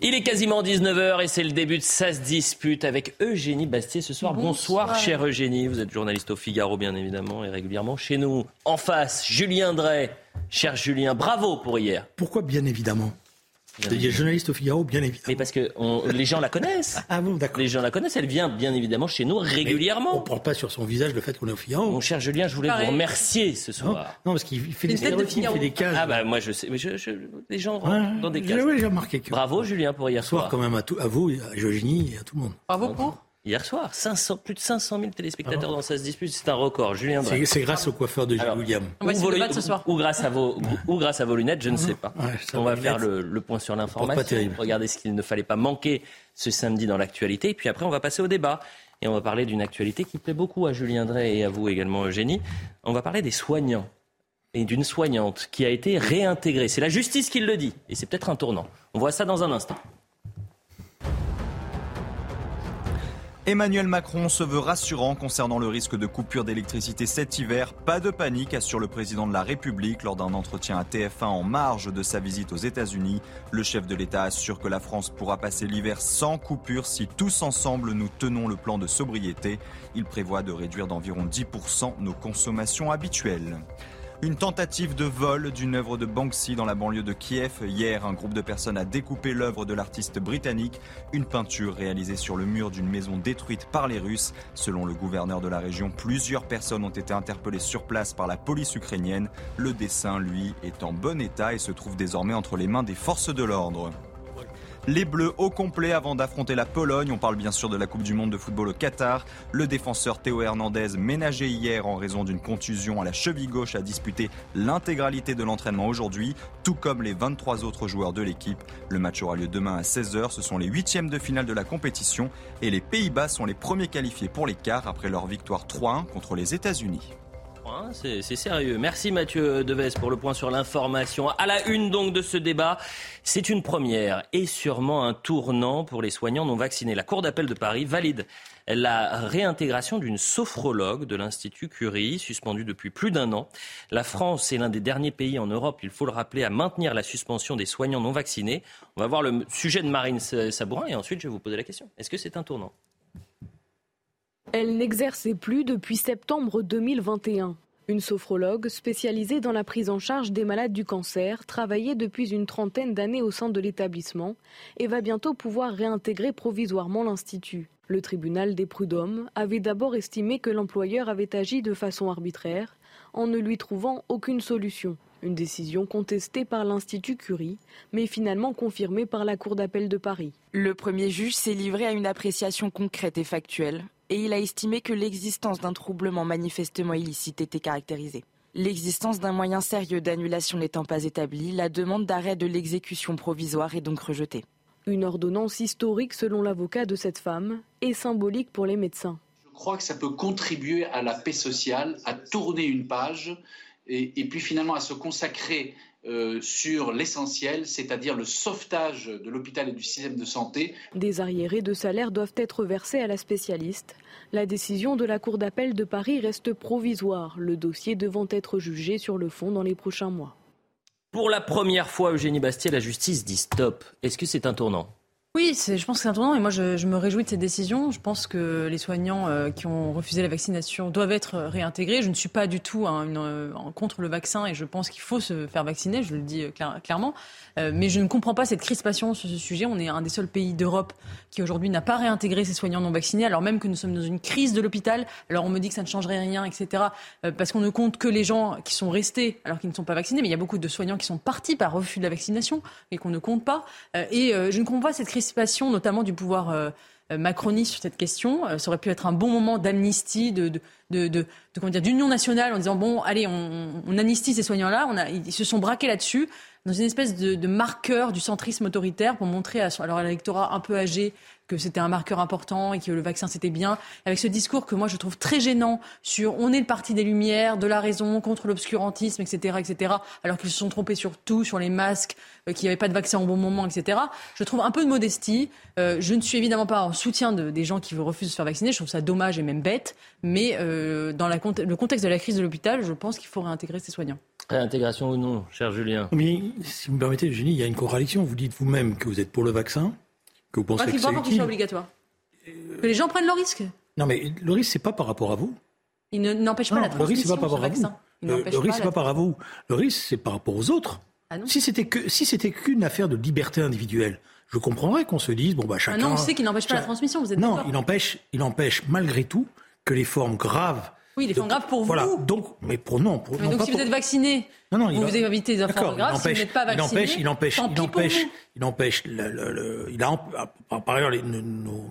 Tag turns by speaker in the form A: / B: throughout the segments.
A: Il est quasiment 19h et c'est le début de Ça se dispute avec Eugénie Bastier ce soir. Bonsoir, chère Eugénie. Vous êtes journaliste au Figaro, bien évidemment, et régulièrement chez nous. En face, Julien Drey. Cher Julien, bravo pour hier.
B: Pourquoi bien évidemment? Il y a journaliste au Figaro, bien évidemment.
A: Mais parce que on- les gens la connaissent.
B: Ah bon, d'accord.
A: Les gens la connaissent. Elle vient bien évidemment chez nous régulièrement.
B: On ne prend pas sur son visage le fait qu'on est au Figaro.
A: Mon cher Julien, je voulais
C: Pareil.
A: vous remercier ce soir.
B: non, parce qu'il fait des
C: de
B: stéréotypes, il fait des cases.
A: Ah bah moi je sais, mais je, je- les gens
B: Ouais,
A: rentrent dans des cases.
B: j'ai remarqué que.
A: Bravo Julien pour hier
B: Bonsoir
A: soir.
B: quand même à, tout, à vous, à Eugénie et à tout le monde.
C: Bravo pour
A: Hier soir, 500, plus de 500 000 téléspectateurs dans Ça se dispute, c'est un record. Julien Drey.
B: C'est grâce au coiffeur de
A: Alors,
B: William.
C: On va
A: ou, vos- grâce à vos, ou grâce à vos lunettes, je ne sais pas.
B: Ouais,
A: On
B: va
A: faire le, le point sur l'information. Regardez ce qu'il ne fallait pas manquer ce samedi dans l'actualité. Et puis après, on va passer au débat. Et on va parler d'une actualité qui plaît beaucoup à Julien Drey et à vous également, Eugénie. On va parler des soignants et d'une soignante qui a été réintégrée. C'est la justice qui le dit. Et c'est peut-être un tournant. On voit ça dans un instant.
D: Emmanuel Macron se veut rassurant concernant le risque de coupure d'électricité cet hiver. Pas de panique, assure le président de la République lors d'un entretien à TF1 en marge de sa visite aux États-Unis. Le chef de l'État assure que la France pourra passer l'hiver sans coupure si tous ensemble nous tenons le plan de sobriété. Il prévoit de réduire d'environ 10% nos consommations habituelles. Une tentative de vol d'une œuvre de Banksy dans la banlieue de Kiev. Hier, un groupe de personnes a découpé l'œuvre de l'artiste britannique, une peinture réalisée sur le mur d'une maison détruite par les Russes. Selon le gouverneur de la région, plusieurs personnes ont été interpellées sur place par la police ukrainienne. Le dessin, lui, est en bon état et se trouve désormais entre les mains des forces de l'ordre. Les Bleus au complet avant d'affronter la Pologne. On parle bien sûr de la Coupe du Monde de football au Qatar. Le défenseur Théo Hernandez, ménagé hier en raison d'une contusion à la cheville gauche, a disputé l'intégralité de l'entraînement aujourd'hui, tout comme les 23 autres joueurs de l'équipe. Le match aura lieu demain à 16h. Ce sont les huitièmes de finale de la compétition et les Pays-Bas sont les premiers qualifiés pour les quarts après leur victoire 3-1 contre les États-Unis.
A: Hein, C'est sérieux. Merci Mathieu Deves pour le point sur l'information. À la une donc de ce débat, c'est une première et sûrement un tournant pour les soignants non vaccinés. La Cour d'appel de Paris valide la réintégration d'une sophrologue de l'Institut Curie, suspendue depuis plus d'un an. La France est l'un des derniers pays en Europe, il faut le rappeler, à maintenir la suspension des soignants non vaccinés. On va voir le sujet de Marine Sabourin et ensuite je vais vous poser la question. Est-ce que c'est un tournant?
E: Elle n'exerçait plus depuis septembre 2021. Une sophrologue spécialisée dans la prise en charge des malades du cancer travaillait depuis une trentaine d'années au sein de l'établissement et va bientôt pouvoir réintégrer provisoirement l'institut. Le tribunal des prud'hommes avait d'abord estimé que l'employeur avait agi de façon arbitraire en ne lui trouvant aucune solution. Une décision contestée par l'Institut Curie, mais finalement confirmée par la Cour d'appel de Paris.
F: Le premier juge s'est livré à une appréciation concrète et factuelle, et il a estimé que l'existence d'un troublement manifestement illicite était caractérisée. L'existence d'un moyen sérieux d'annulation n'étant pas établie, la demande d'arrêt de l'exécution provisoire est donc rejetée.
E: Une ordonnance historique selon l'avocat de cette femme et symbolique pour les médecins.
G: Je crois que ça peut contribuer à la paix sociale, à tourner une page et, et puis finalement à se consacrer euh, sur l'essentiel, c'est-à-dire le sauvetage de l'hôpital et du système de santé.
E: Des arriérés de salaire doivent être versés à la spécialiste. La décision de la Cour d'appel de Paris reste provisoire, le dossier devant être jugé sur le fond dans les prochains mois.
A: Pour la première fois, Eugénie Bastier, la justice dit stop. Est-ce que c'est un tournant?
C: Oui, je pense que c'est un et moi je, me réjouis de cette décision. Je pense que les soignants euh, qui ont refusé la vaccination doivent être réintégrés. Je ne suis pas du tout euh, contre le vaccin et je pense qu'il faut se faire vacciner, je le dis euh, clair- clairement. Mais je ne comprends pas cette crispation sur ce sujet. On est un des seuls pays d'Europe qui aujourd'hui n'a pas réintégré ses soignants non vaccinés, alors même que nous sommes dans une crise de l'hôpital. Alors on me dit que ça ne changerait rien, etc. parce qu'on ne compte que les gens qui sont restés alors qu'ils ne sont pas vaccinés. Mais il y a beaucoup de soignants qui sont partis par refus de la vaccination et qu'on ne compte pas. Et je ne comprends pas cette crispation, notamment du pouvoir. euh, macroniste sur cette question. ça aurait pu être un bon moment d'amnistie, de, de, de, comment dire, d'union nationale en disant bon, allez, on, amnistie ces soignants-là. Ils se sont braqués là-dessus dans une espèce de, de, marqueur du centrisme autoritaire pour montrer à, alors à l'électorat un peu âgé que c'était un marqueur important et que le vaccin c'était bien, avec ce discours que moi je trouve très gênant sur on est le parti des lumières, de la raison, contre l'obscurantisme, etc., etc., alors qu'ils se sont trompés sur tout, sur les masques, euh, qu'il n'y avait pas de vaccin au bon moment, etc. Je trouve un peu de modestie. Euh, je ne suis évidemment pas en soutien de, des gens qui refusent de se faire vacciner, je trouve ça dommage et même bête, mais euh, dans la, le contexte de la crise de l'hôpital, je pense qu'il faut réintégrer ces soignants.
A: Réintégration ou non, cher Julien?
B: Mais si vous me permettez, Eugénie, il y a une contradiction. Vous dites vous-même que vous êtes pour le vaccin, que vous pensez que c'est utile.
C: qu'il soit obligatoire. Que les gens prennent le risque.
B: Non, mais le risque, c'est pas par rapport à vous.
C: Il n'empêche pas la transmission.
B: Le risque, c'est pas par
C: rapport à
B: vous. Le, risque, c'est pas par rapport à vous. Le risque, c'est par rapport aux autres. Ah si c'était que si c'était qu'une affaire de liberté individuelle, je comprendrais qu'on se dise bon bah chacun.
C: Ah non, on sait qu'il n'empêche pas la transmission. Vous êtes
B: non, il empêche, il empêche malgré tout que les formes graves.
C: Oui, les formes graves pour
B: voilà,
C: vous.
B: Donc, mais pour non. Pour,
C: mais donc si vous êtes vacciné, non, non, vous, vous évitez les formes graves. Si vous n'êtes pas vacciné,
B: il empêche, il empêche, il empêche, il empêche. Le, le, le, il a par ailleurs les, nos,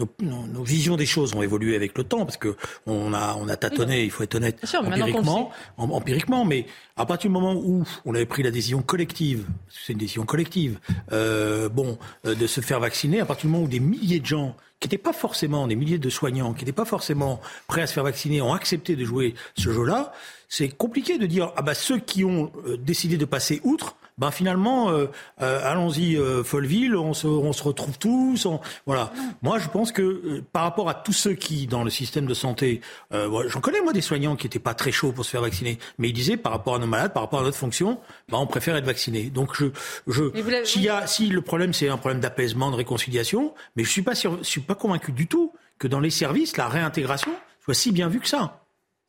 B: nos, nos, visions des choses ont évolué avec le temps parce que on a on a tâtonné, il faut être honnête,
C: sûr,
B: empiriquement, empiriquement, mais à partir du moment où on avait pris la décision collective, c'est une décision collective, euh, bon, euh, de se faire vacciner, à partir du moment où des milliers de gens qui n'étaient pas forcément des milliers de soignants, qui n'étaient pas forcément prêts à se faire vacciner, ont accepté de jouer ce jeu-là, c'est compliqué de dire ah bah ceux qui ont euh, décidé de passer outre ben finalement, euh, euh, allons-y, euh, Folleville, on se, on se retrouve tous. voilà. Moi, je pense que par rapport à tous ceux qui, dans le système de santé, j'en connais moi des soignants qui n'étaient pas très chauds pour se faire vacciner, mais ils disaient par rapport à nos malades, par rapport à notre fonction, ben, on préfère être vacciné. Donc je, je, s'il y a, si le problème c'est un problème d'apaisement, de réconciliation, mais je suis pas sûr, je suis pas convaincu du tout que dans les services la réintégration soit si bien vue que ça.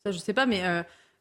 C: Ça, je sais pas, mais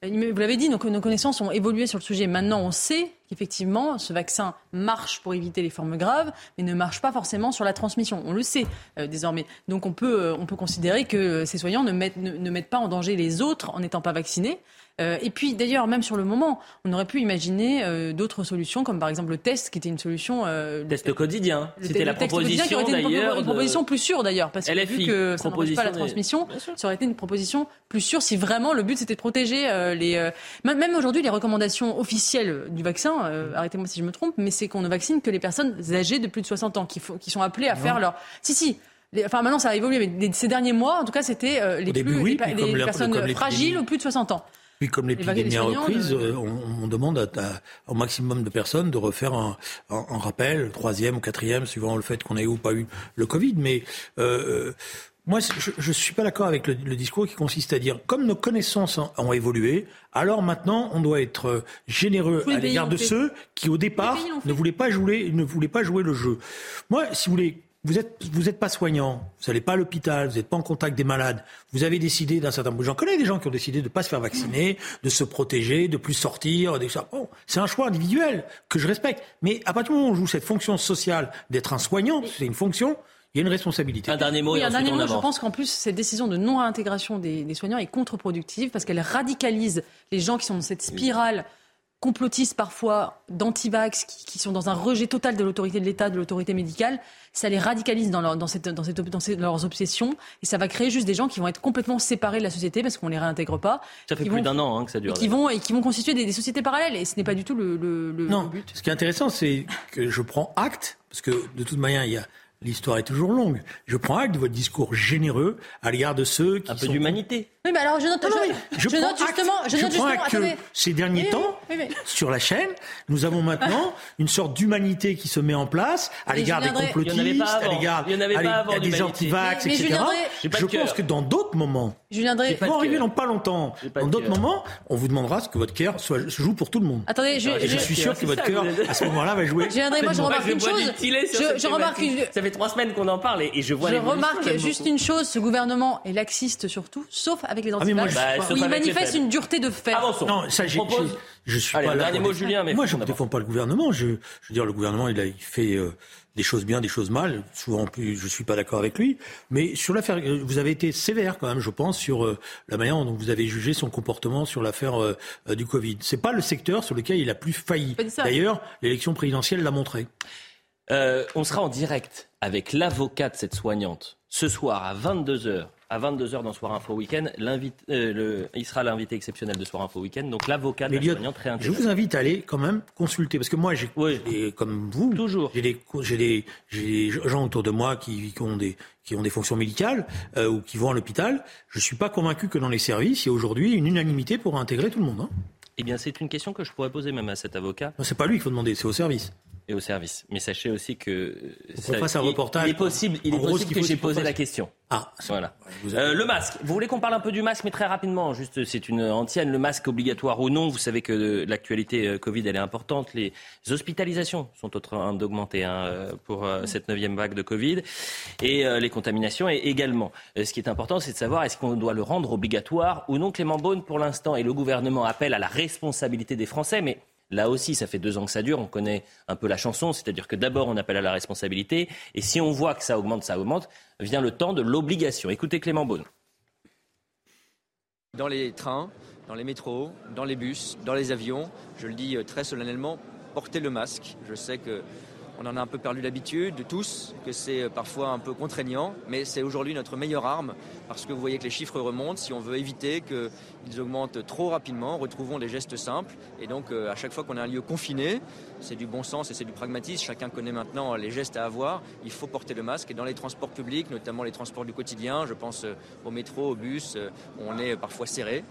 C: vous l'avez dit, nos, connaissances ont évolué sur le sujet. Maintenant, on sait qu'effectivement, ce vaccin marche pour éviter les formes graves, mais ne marche pas forcément sur la transmission. On le sait euh, désormais. Donc, on peut, euh, on peut considérer que ces soignants ne mettent pas en danger les autres en n'étant pas vaccinés. Euh, et puis d'ailleurs, même sur le moment, on aurait pu imaginer euh, d'autres solutions, comme par exemple le test, qui était une solution.
A: Euh, test quotidien. C'était la proposition d'ailleurs.
C: Une, proposition plus sûre d'ailleurs, parce que vu que ça n'empêche pas la transmission, ça aurait été une proposition plus sûre si vraiment le but c'était de protéger les. même aujourd'hui, les recommandations officielles du vaccin, arrêtez-moi si je me trompe, mais c'est qu'on ne vaccine que les personnes âgées de plus de 60 ans, qui, qui sont appelées à faire leur. Si si. enfin, maintenant, ça a évolué, mais ces derniers mois, en tout cas, c'était les, plus, les, personnes fragiles ou plus de 60 ans.
B: Puis comme l'épidémie a reprise, euh, on, demande au maximum de personnes de refaire un, rappel, troisième ou quatrième, suivant le fait qu'on ait ou pas eu le Covid. Mais euh, moi, je ne suis pas d'accord avec le, discours qui consiste à dire, comme nos connaissances ont évolué, alors maintenant, on doit être généreux à l'égard de ceux qui, au départ, ne voulaient pas jouer, ne voulaient pas jouer le jeu. Moi, si vous voulez, vous êtes, vous n'êtes pas soignant, vous n'allez pas à l'hôpital, vous n'êtes pas en contact des malades. Vous avez décidé d'un certain nombre. J'en connais des gens qui ont décidé de ne pas se faire vacciner, de se protéger, de plus sortir. Des... Bon, c'est un choix individuel que je respecte. Mais à partir du moment où on joue cette fonction sociale d'être un soignant, c'est une fonction. Il y a une responsabilité.
A: Un dernier mot.
C: Oui, un dernier mot. Je pense qu'en plus, cette décision de non-réintégration des, des, soignants est contre-productive parce qu'elle radicalise les gens qui sont dans cette spirale complotistes parfois d'antivax qui, qui sont dans un rejet total de l'autorité de l'État, de l'autorité médicale, ça les radicalise dans, leur, dans, cette, dans, cette, dans leurs obsessions et ça va créer juste des gens qui vont être complètement séparés de la société parce qu'on les réintègre pas.
A: Ça fait plus d'un an hein, que ça dure.
C: Et qui, vont, et qui vont constituer des, des sociétés parallèles et ce n'est pas du tout le, le, le,
B: non,
C: le but.
B: Ce qui est intéressant, c'est que je prends acte, parce que de toute manière, il y a L'histoire est toujours longue. Je prends acte de votre discours généreux à l'égard de ceux qui
A: un
B: peu
A: d'humanité.
C: Oui, mais alors je note, je, je, note justement, je,
B: je
C: note
B: prends
C: justement,
B: acte que ces derniers temps, sur la chaîne, nous avons maintenant une sorte d'humanité qui se met en place à l'égard des complotistes, à l'égard des antivax, etc. Je pense que dans d'autres moments,
C: viendrai.
B: Vont arriver dans pas longtemps. Dans d'autres moments, on vous demandera ce que votre cœur se joue pour tout le monde.
C: Attendez, je,
B: je, suis sûr que votre cœur, à ce moment-là, va jouer.
C: Je viendrai, moi, je remarque une chose.
A: Je, remarque une... Fait trois semaines qu'on en parle et, je vois.
C: Je remarque juste une chose ce gouvernement est laxiste surtout, sauf avec les antivax. Ah, bah, où il manifeste une dureté de fer.
B: Non, ça, j'ai. Je suis pas là.
A: Julien.
B: Moi, je ne défends pas le gouvernement. Je, veux dire, le gouvernement, il a fait euh, des choses bien, des choses mal. Souvent, plus, je suis pas d'accord avec lui. Mais sur l'affaire, euh, vous avez été sévère quand même, je pense, sur euh, la manière dont vous avez jugé son comportement sur l'affaire du Covid. C'est pas le secteur sur lequel il a plus failli. D'ailleurs, l'élection présidentielle l'a montré.
A: Euh, on sera en direct avec l'avocat de cette soignante ce soir à 22h à 22h dans Soir Info Week-end. Euh, il sera l'invité exceptionnel de Soir Info Week-end. Donc l'avocat de la soignante
B: Je vous invite à aller quand même consulter. Parce que moi, j'ai, comme vous,
A: Toujours.
B: J'ai, des, j'ai, des, j'ai des gens autour de moi qui, qui ont des qui ont des fonctions médicales euh, ou qui vont à l'hôpital. Je ne suis pas convaincu que dans les services, il y a aujourd'hui une unanimité pour intégrer tout le monde. Hein.
A: Eh bien, c'est une question que je pourrais poser même à cet avocat.
B: Non, c'est pas lui qu'il faut demander, c'est au service
A: et au service. Mais sachez aussi que
B: ça, fasse un reportage.
A: Il est possible, il est possible que j'ai posé la question.
B: Ah,
A: voilà. Euh, le masque. Vous voulez qu'on parle un peu du masque, mais très rapidement. Juste, c'est une antienne. Le masque obligatoire ou non. Vous savez que l'actualité euh, Covid, elle est importante. Les hospitalisations sont en train d'augmenter hein, euh, pour cette neuvième vague de Covid et les contaminations également. Ce qui est important, c'est de savoir est-ce qu'on doit le rendre obligatoire ou non. Clément Beaune, pour l'instant, et le gouvernement appelle à la responsabilité des Français, mais Là aussi, ça fait deux ans que ça dure. On connaît un peu la chanson, c'est-à-dire que d'abord on appelle à la responsabilité, et si on voit que ça augmente, ça augmente, vient le temps de l'obligation. Écoutez Clément Beaune.
H: Dans les trains, dans les métros, dans les bus, dans les avions, je le dis euh, très solennellement, portez le masque. Je sais que on en a un peu perdu l'habitude, de tous, que c'est euh, parfois un peu contraignant, mais c'est aujourd'hui notre meilleure arme, parce que vous voyez que les chiffres remontent. Si on veut éviter qu'ils augmentent trop rapidement, retrouvons des gestes simples. Et donc, euh, à chaque fois qu'on a un lieu confiné, c'est du bon sens et c'est du pragmatisme. Chacun connaît maintenant les gestes à avoir. Il faut porter le masque. Et dans les transports publics, notamment les transports du quotidien, je pense euh, au métro, au bus, on est parfois serré.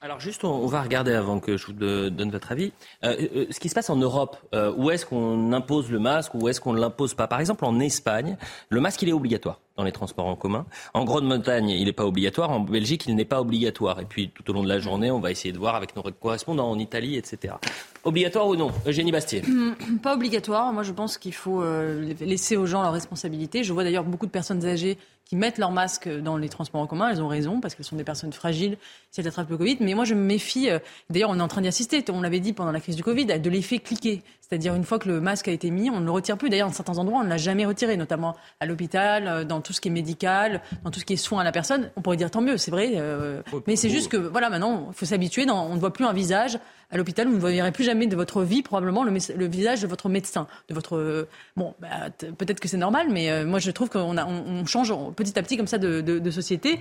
A: Alors juste, on, va regarder avant que je vous donne votre avis. Euh, euh, ce qui se passe en Europe, euh, où est-ce qu'on impose le masque, où est-ce qu'on ne l'impose pas? Par exemple, en Espagne, le masque, il est obligatoire dans les transports en commun. En Grande-Montagne, il n'est pas obligatoire. En Belgique, il n'est pas obligatoire. Et puis, tout au long de la journée, on va essayer de voir avec nos correspondants en Italie, etc. Obligatoire ou non Eugénie Bastier?
C: Hum, Pas obligatoire. Moi, je pense qu'il faut laisser aux gens leurs responsabilités. Je vois d'ailleurs beaucoup de personnes âgées qui mettent leur masque dans les transports en commun. Elles ont raison parce qu'elles sont des personnes fragiles si elles attrapent le Covid. Mais moi, je me méfie. Euh, d'ailleurs, on est en train d'y assister. On l'avait dit pendant la crise du Covid, de l'effet cliqué. C'est-à-dire une fois que le masque a été mis, on ne le retire plus. D'ailleurs, dans certains endroits, on ne l'a jamais retiré, notamment à l'hôpital, euh, dans tout ce qui est médical, dans tout ce qui est soins à la personne. On pourrait dire tant mieux, c'est vrai. Euh, mais c'est juste que voilà, maintenant, il faut s'habituer. On ne voit plus un visage à l'hôpital, vous ne verrez plus jamais de votre vie probablement le, visage de votre médecin, de votre bon, bah, peut-être que c'est normal, mais euh, moi je trouve qu'on on, change petit à petit comme ça de, société.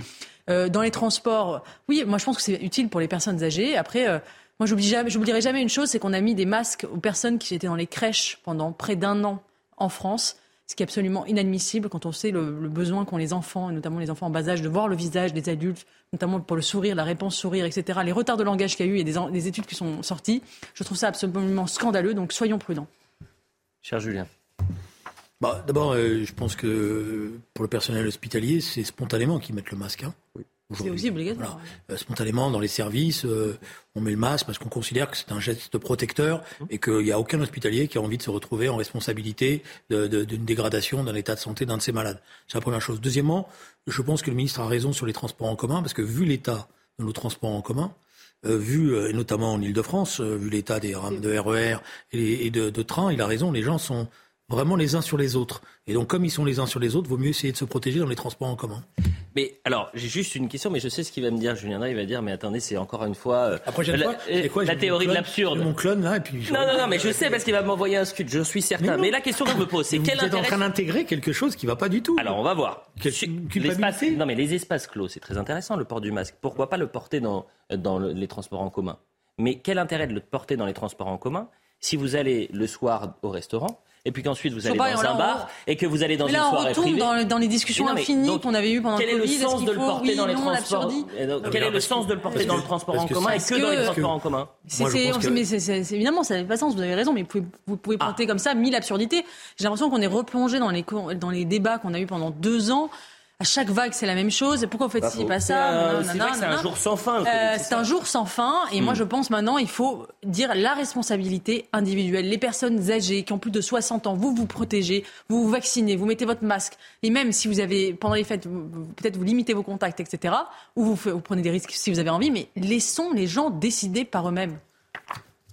C: Euh, dans les transports, oui, moi je pense que c'est utile pour les personnes âgées. Après. Euh, moi, j'oublierai jamais une chose, c'est qu'on a mis des masques aux personnes qui étaient dans les crèches pendant près d'un an en France ce qui est absolument inadmissible quand on sait le, besoin qu'ont les enfants, et notamment les enfants en bas âge, de voir le visage des adultes, notamment pour le sourire, la réponse sourire, etc. Les retards de langage qu'il y a eu et des, études qui sont sorties, je trouve ça absolument scandaleux, donc soyons prudents.
A: Cher Julien.
B: Bah, D'abord, euh, je pense que pour le personnel hospitalier, c'est spontanément qu'ils mettent le masque. Hein.
C: Oui. C'est aussi obligatoire.
B: Euh, spontanément, dans les services, euh, on met le masque parce qu'on considère que c'est un geste protecteur mmh. et qu'il n'y a aucun hospitalier qui a envie de se retrouver en responsabilité d'une dégradation d'un état de santé d'un de ses malades. C'est la première chose. Deuxièmement, je pense que le ministre a raison sur les transports en commun parce que vu l'état de nos transports en commun, euh, vu notamment en Ile-de-France, vu l'état des rames de RER e et, de, de trains, il a raison, les gens sont vraiment les uns sur les autres. Et donc, comme ils sont les uns sur les autres, vaut mieux essayer de se protéger dans les transports en commun.
A: Mais alors, j'ai juste une question, mais je sais ce qu'il va me dire, Julien Il va dire, mais attendez, c'est encore une fois
B: euh, la, prochaine fois,
A: quoi, la théorie de l'absurde.
B: Mon clone là, et puis.
A: Non, non, non, mais je sais parce qu'il va m'envoyer un scud, je suis certain. Mais, la question que je me pose, c'est quel
B: intérêt. Vous êtes en train d'intégrer quelque chose qui va pas du tout.
A: Alors, on va voir. non, mais les espaces clos, c'est très intéressant le port du masque. Pourquoi pas le porter dans, dans les transports en commun? Mais quel intérêt de le porter dans les transports en commun si vous allez le soir au restaurant et puis qu'ensuite vous allez dans un bar et que vous allez dans une soirée
C: privée. on retourne dans, les discussions infinies qu'on avait eues pendant
A: quel
C: le Covid.
A: Quel est le sens de le porter dans les transports Quel est le sens de le porter dans le transport en commun et que dans les transports en commun?
C: Mais évidemment, ça n'avait pas sens. Vous avez raison, mais vous pouvez porter comme ça mille absurdités. J'ai l'impression qu'on est replongé dans les dans les débats qu'on a eu pendant deux ans à chaque vague, c'est la même chose. Pourquoi vous faites ci, pas ça
A: C'est c'est un jour sans fin.
C: Euh, c'est un jour sans fin. Et moi, hmm. je pense maintenant, il faut dire la responsabilité individuelle. Les personnes âgées qui ont plus de 60 ans, vous vous protégez, vous vous vaccinez, vous mettez votre masque. Et même si vous avez, pendant les fêtes, peut-être vous limitez vos contacts, etc. Ou vous, vous prenez des risques si vous avez envie. Mais laissons les gens décider par eux-mêmes.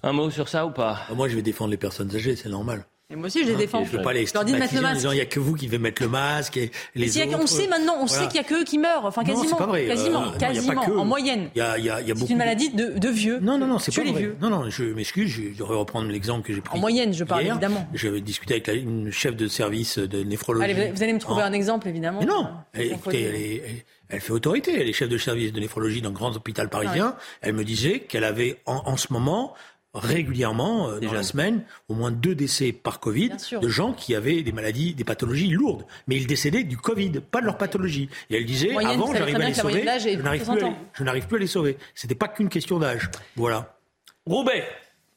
A: Un mot sur ça ou pas?
B: Moi, je vais défendre les personnes âgées, c'est normal.
C: Et moi aussi, je les défends.
B: Je, pas les
C: leur dis de mettre le masque.
B: il n'y a que vous qui devez mettre le masque et les autres.
C: on sait maintenant, on sait qu'il y a que eux qui meurent. Enfin, quasiment.
B: Non, pas vrai.
C: Quasiment,
B: euh,
C: quasiment. en moyenne.
B: Il y a, il y a, il y a beaucoup.
C: C'est une maladie de, de, vieux.
B: Non, non, non, c'est pas
C: les
B: vrai.
C: Vieux.
B: Non, non, je m'excuse. Je devrais reprendre l'exemple que j'ai pris.
C: En moyenne, je parle
B: hier.
C: évidemment.
B: J'avais discuté avec la, une chef de service de néphrologie.
C: Allez, vous allez me trouver un exemple, évidemment.
B: Mais non. Elle, écoutez, elle, est, elle, fait autorité. Elle est chef de service de néphrologie dans un grand hôpital parisien. Elle me disait qu'elle avait en ce moment régulièrement euh, dans la semaine au moins deux décès par Covid de gens qui avaient des maladies, des pathologies lourdes, mais ils décédaient du Covid, pas de leur pathologie. Et elle disait
C: Moyenne,
B: avant j'arrivais à les sauver, je
C: n'arrive
B: plus, à les, plus à les sauver. C'était pas qu'une question d'âge. Voilà.
A: Roubaix.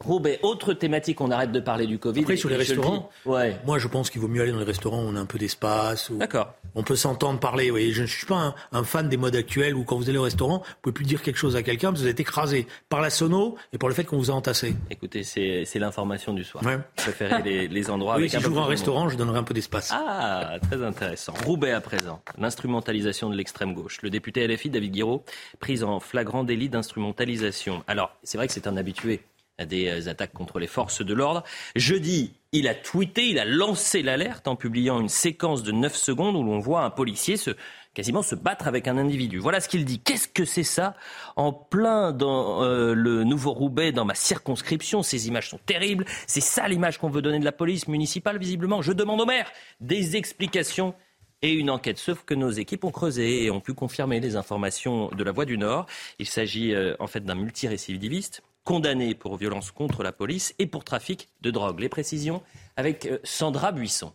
A: Roubaix, autre thématique, on arrête de parler du Covid.
B: Après, sur les restaurants,
A: ouais.
B: moi je pense qu'il vaut mieux aller dans les restaurants où on a un peu d'espace.
A: D'accord.
B: On peut s'entendre parler. Je ne suis pas un, un, fan des modes actuels où quand vous allez au restaurant, vous pouvez plus dire quelque chose à quelqu'un parce que vous êtes écrasé par la sono et par le fait qu'on vous a entassé.
A: Écoutez, c'est l'information du soir.
B: Ouais.
A: Je préférais les, les endroits
B: oui,
A: avec
B: si
A: un peu
B: un restaurant, je donnerai un peu d'espace.
A: Ah, très intéressant. Roubaix à présent. L'instrumentalisation de l'extrême gauche. Le député LFI, David Guiraud, pris en flagrant délit d'instrumentalisation. Alors, c'est vrai que c'est un habitué des attaques contre les forces de l'ordre. Jeudi, il a tweeté, il a lancé l'alerte en publiant une séquence de 9 secondes où l'on voit un policier se quasiment se battre avec un individu. Voilà ce qu'il dit. Qu'est-ce que c'est ça? En plein dans euh, le nouveau Roubaix, dans ma circonscription, ces images sont terribles. C'est ça l'image qu'on veut donner de la police municipale, visiblement. Je demande au maire des explications et une enquête. Sauf que nos équipes ont creusé et ont pu confirmer les informations de la Voix du Nord. Il s'agit euh, en fait d'un multirécidiviste condamné pour violence contre la police et pour trafic de drogue. Les précisions avec Sandra Buisson.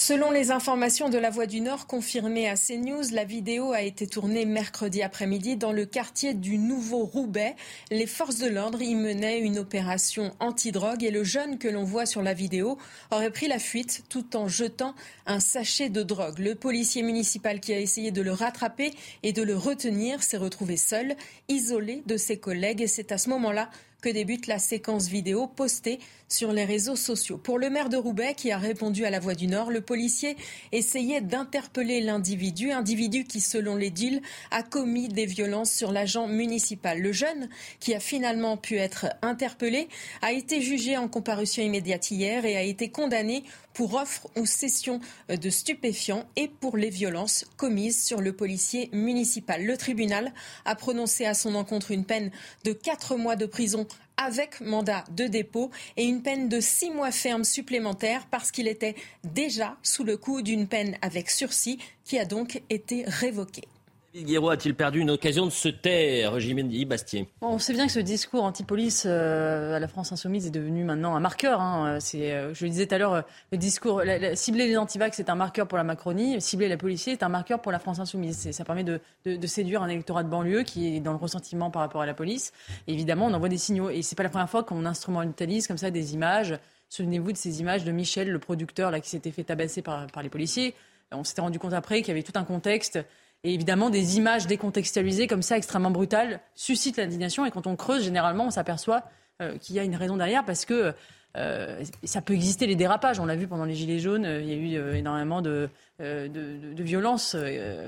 I: Selon les informations de la Voix du Nord confirmées à CNews, la vidéo a été tournée mercredi après-midi dans le quartier du Nouveau Roubaix. Les forces de l'ordre y menaient une opération anti-drogue et le jeune que l'on voit sur la vidéo aurait pris la fuite tout en jetant un sachet de drogue. Le policier municipal qui a essayé de le rattraper et de le retenir s'est retrouvé seul, isolé de ses collègues et c'est à ce moment-là que débute la séquence vidéo postée sur les réseaux sociaux. Pour le maire de Roubaix, qui a répondu à la Voix du Nord, le policier essayait d'interpeller l'individu, individu qui, selon les deals, a commis des violences sur l'agent municipal. Le jeune, qui a finalement pu être interpellé, a été jugé en comparution immédiate hier et a été condamné pour offre ou cession de stupéfiants et pour les violences commises sur le policier municipal. Le tribunal a prononcé à son encontre une peine de 4 mois de prison avec mandat de dépôt et une peine de six mois ferme supplémentaire parce qu'il était déjà sous le coup d'une peine avec sursis qui a donc été révoquée.
A: Guiraud a-t-il perdu une occasion de se taire, Jiménez Bastier?
C: On sait bien que ce discours anti-police euh, à la France insoumise est devenu maintenant un marqueur. Hein. C'est, euh, je le disais tout à l'heure, le discours cibler les antivax c'est un marqueur pour la Macronie, cibler la police c'est un marqueur pour la France insoumise. Ça permet de, séduire un électorat de banlieue qui est dans le ressentiment par rapport à la police. Évidemment, on envoie des signaux. Et c'est pas la première fois qu'on instrumentalise comme ça des images. Souvenez-vous de ces images de Michel, le producteur là qui s'était fait tabasser par, par les policiers. On s'était rendu compte après qu'il y avait tout un contexte. Et évidemment, des images décontextualisées comme ça, extrêmement brutales, suscitent l'indignation. Et quand on creuse, généralement, on s'aperçoit euh, qu'il y a une raison derrière parce que euh, ça peut exister les dérapages. On l'a vu pendant les Gilets jaunes, euh, il y a eu énormément de, de, de, violences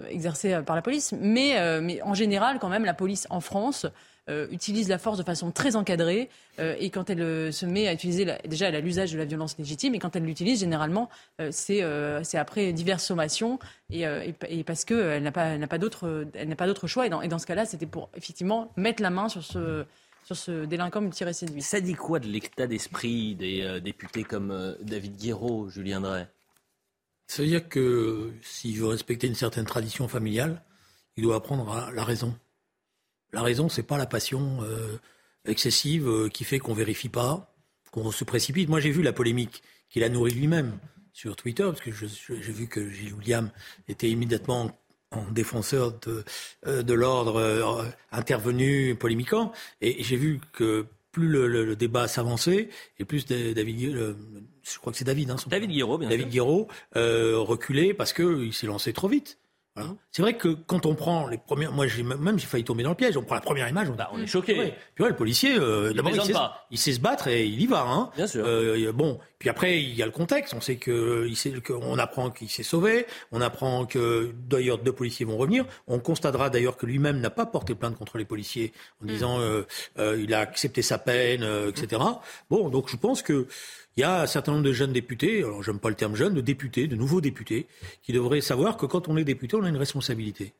C: exercées par la police. Mais, mais en général, quand même, la police en France euh, utilise la force de façon très encadrée euh, et quand elle euh, se met à utiliser, la, déjà elle a l'usage de la violence légitime et quand elle l'utilise généralement euh, c'est euh, après diverses sommations et, euh, et, et parce qu'elle n'a pas, pas d'autre choix et dans, et dans ce cas-là c'était pour effectivement mettre la main sur ce sur ce délinquant multirécidiviste.
A: Ça dit quoi de l'état d'esprit des euh, députés comme euh, David Guiraud, Julien Drey?
B: Ça veut dire que s'il veut respecter une certaine tradition familiale, il doit apprendre à la raison. La raison, c'est pas la passion euh, excessive euh, qui fait qu'on vérifie pas, qu'on se précipite. Moi, j'ai vu la polémique qu'il a nourrie lui-même sur Twitter, parce que j'ai vu que Gilles William était immédiatement en défenseur de, euh, de l'ordre intervenu polémiquant, et j'ai vu que plus le, le, le débat s'avançait, et plus David, le, je crois que c'est David, hein,
A: David Guiraud, bien
B: David. Guiraud euh, reculait parce qu'il s'est lancé trop vite. Voilà. C'est vrai que quand on prend les premières, moi j'ai même j'ai failli tomber dans le piège. On prend la première image, on,
A: on est choqué.
B: Ouais. Puis ouais, le policier, euh, d'abord il, sait, il sait se battre et il y va. Hein.
A: Bien sûr.
B: Euh, bon, puis après il y a le contexte. On sait que il sait qu'on apprend qu'il s'est sauvé. On apprend que d'ailleurs deux policiers vont revenir. On constatera d'ailleurs que lui-même n'a pas porté plainte contre les policiers en disant euh, euh, il a accepté sa peine, euh, etc. Bon, donc je pense que il y a un certain nombre de jeunes députés, alors j'aime pas le terme jeune, de députés, de nouveaux députés, qui devraient savoir que quand on est député, on a une responsabilité.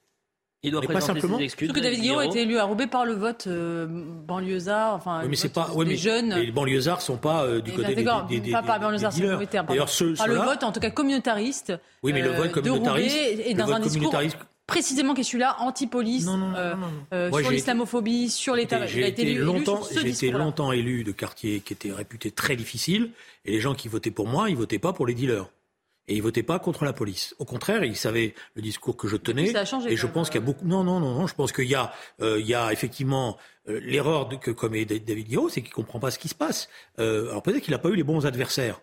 A: Il doit
B: pas simplement-
A: ses excuses.
C: Que David Guiraud a été élu à Roubaix par le vote euh, banlieusard, enfin,
B: Oui, mais c'est
C: vote
B: pas. ouais,
C: des
B: mais
C: jeunes.
B: Les banlieusards sont pas euh, du
C: Eh
B: côté des, des, des,
C: pas par
B: des-
C: banlieusard,
B: des
C: c'est terme.
B: D'ailleurs, ceux,
C: par le vote, en tout cas communautariste.
B: Oui, mais le
C: euh,
B: vote communautariste.
C: Roubaix et
B: le
C: dans
B: vote
C: un discours
B: communautariste.
C: précisément qui est celui-là, anti-police, euh, euh, sur l'islamophobie, sur l'État.
B: J'ai
C: Il a
B: été, longtemps, j'ai été longtemps élu de quartiers qui étaient réputés très difficiles, et les gens qui votaient pour moi, ils votaient pas pour les dealers. Et ils votaient pas contre la police. Au contraire, ils savaient le discours que je tenais.
C: Ça a changé,
B: et je pense qu'il y a beaucoup. Non, non, non, non. Je pense qu'il y a, euh, il y a effectivement euh, l'erreur que commet David Guiraud, c'est qu'il comprend pas ce qui se passe. Euh, alors peut-être qu'il n'a pas eu les bons adversaires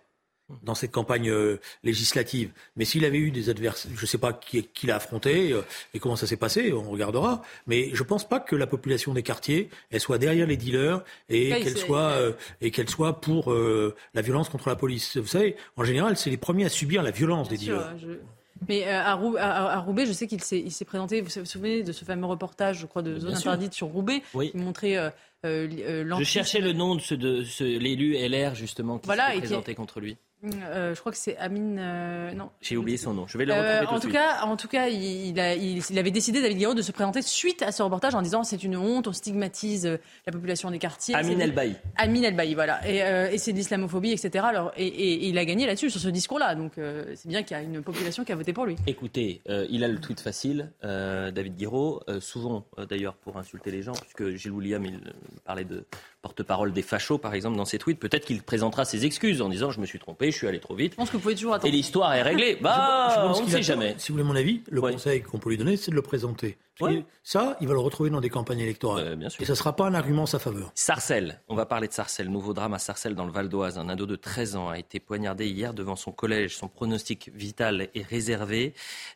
B: dans cette campagne euh, législative. Mais s'il avait eu des adversaires, je ne sais pas qui, qui l'a affronté euh, et comment ça s'est passé, on regardera. Mais je ne pense pas que la population des quartiers, elle soit derrière les dealers et
C: Ouais,
B: qu'elle soit euh, et qu'elle soit pour euh, la violence contre la police. Vous savez, en général, c'est les premiers à subir la violence des
C: sûr,
B: dealers.
C: je- Mais à, Rou- à- à Roubaix, je sais qu'il s'est présenté. Vous vous souvenez de ce fameux reportage, je crois, de Zone
A: Bien sûr.
C: interdite sur Roubaix,
A: Oui.
C: qui montrait euh,
A: Je cherchais le nom de, ce, de ce, l'élu LR, justement, qui
C: Voilà,
A: s'est
C: qui-
A: présenté contre lui.
C: Euh, je crois que c'est Amine. euh, non.
A: J'ai oublié son nom. Je vais le
C: Euh,
A: retrouver tout
C: en tout
A: suite.
C: cas, en tout cas, il, il a- il- il avait décidé David Guiraud de se présenter suite à ce reportage en disant c'est une honte, on stigmatise euh, la population des quartiers.
A: Amine
C: C'est-
A: Elbaï.
C: Amin Elbaï, voilà. Et, euh, et c'est de l'islamophobie, etc. Alors, et, et- et il a gagné là-dessus, sur ce discours-là. Donc, euh, c'est bien qu'il y a une population qui a voté pour lui.
A: Écoutez, euh, il a le tweet facile, euh, David Guiraud, euh, souvent euh, d'ailleurs pour insulter les gens, puisque Gilles William il, euh, parlait de porte-parole des fachos, par exemple, dans ses tweets. Peut-être qu'il présentera ses excuses en disant je me suis trompé, je suis allé trop vite.
C: Je pense que vous pouvez toujours attendre.
A: Et l'histoire est réglée.
B: Je
A: Bah,
B: pense
A: on ne sait
B: a-
A: jamais.
B: Si vous voulez mon avis, le
A: Ouais.
B: conseil qu'on peut lui donner, c'est de le présenter.
A: Ouais.
B: Ça, il va le retrouver dans des campagnes électorales.
A: Euh, bien sûr.
B: Et ça ne sera pas un argument en sa faveur.
A: Sarcelles, on va parler de Sarcelles, nouveau drame à Sarcelles dans le Val d'Oise. Un ado de 13 ans a été poignardé hier devant son collège. Son pronostic vital est réservé.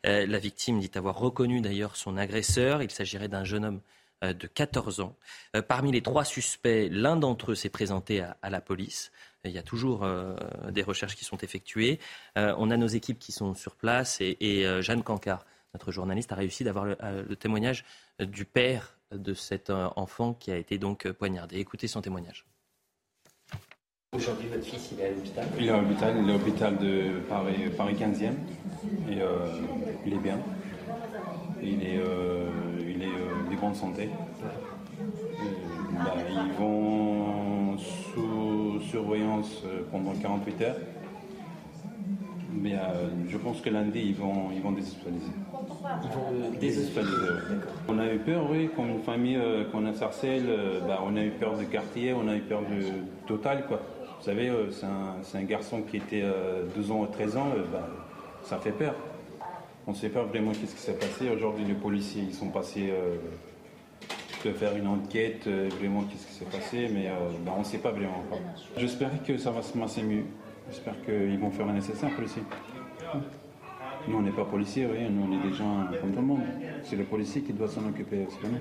A: Euh, la victime dit avoir reconnu d'ailleurs son agresseur. Il s'agirait d'un jeune homme de 14 ans. Euh, parmi les trois suspects, l'un d'entre eux s'est présenté à, à la police. Il y a toujours euh, des recherches qui sont effectuées. Euh, on a nos équipes qui sont sur place et, et, euh, Jeanne Cancard, notre journaliste, a réussi d'avoir le, euh, le témoignage euh, du père de cet euh, enfant qui a été donc euh, poignardé. Écoutez son témoignage. Aujourd'hui, votre fils, il est à l'hôpital?
J: Il est à l'hôpital, il est à l'hôpital de Paris, Paris 15e. Et euh, il est bien. Il est, de bonne santé. Bah, ils vont sous surveillance euh, pendant 48 heures. Mais euh, je pense que lundi, ils vont, ils vont déshospitaliser.
A: Ils vont
J: Déshospitaliser, oui. On a eu peur, oui, comme une famille euh, qu'on a Sarcelles, euh, bah, on a eu peur du quartier, on a eu peur du total, quoi. Vous savez, c'est un, c'est un garçon qui était euh, 12 ans ou 13 ans, bah, ça fait peur. On ne sait pas vraiment qu'est-ce qui s'est passé. Aujourd'hui, les policiers, ils sont passés de faire une enquête, euh, vraiment qu'est-ce qui s'est passé, mais euh, bah, on ne sait pas vraiment encore. J'espère que ça va se passer mieux. J'espère qu'ils vont faire le nécessaire, policiers. Nous, on n'est pas policiers, oui. nous, on est des gens comme tout le monde. C'est le policier qui doit s'en occuper, c'est pas nous.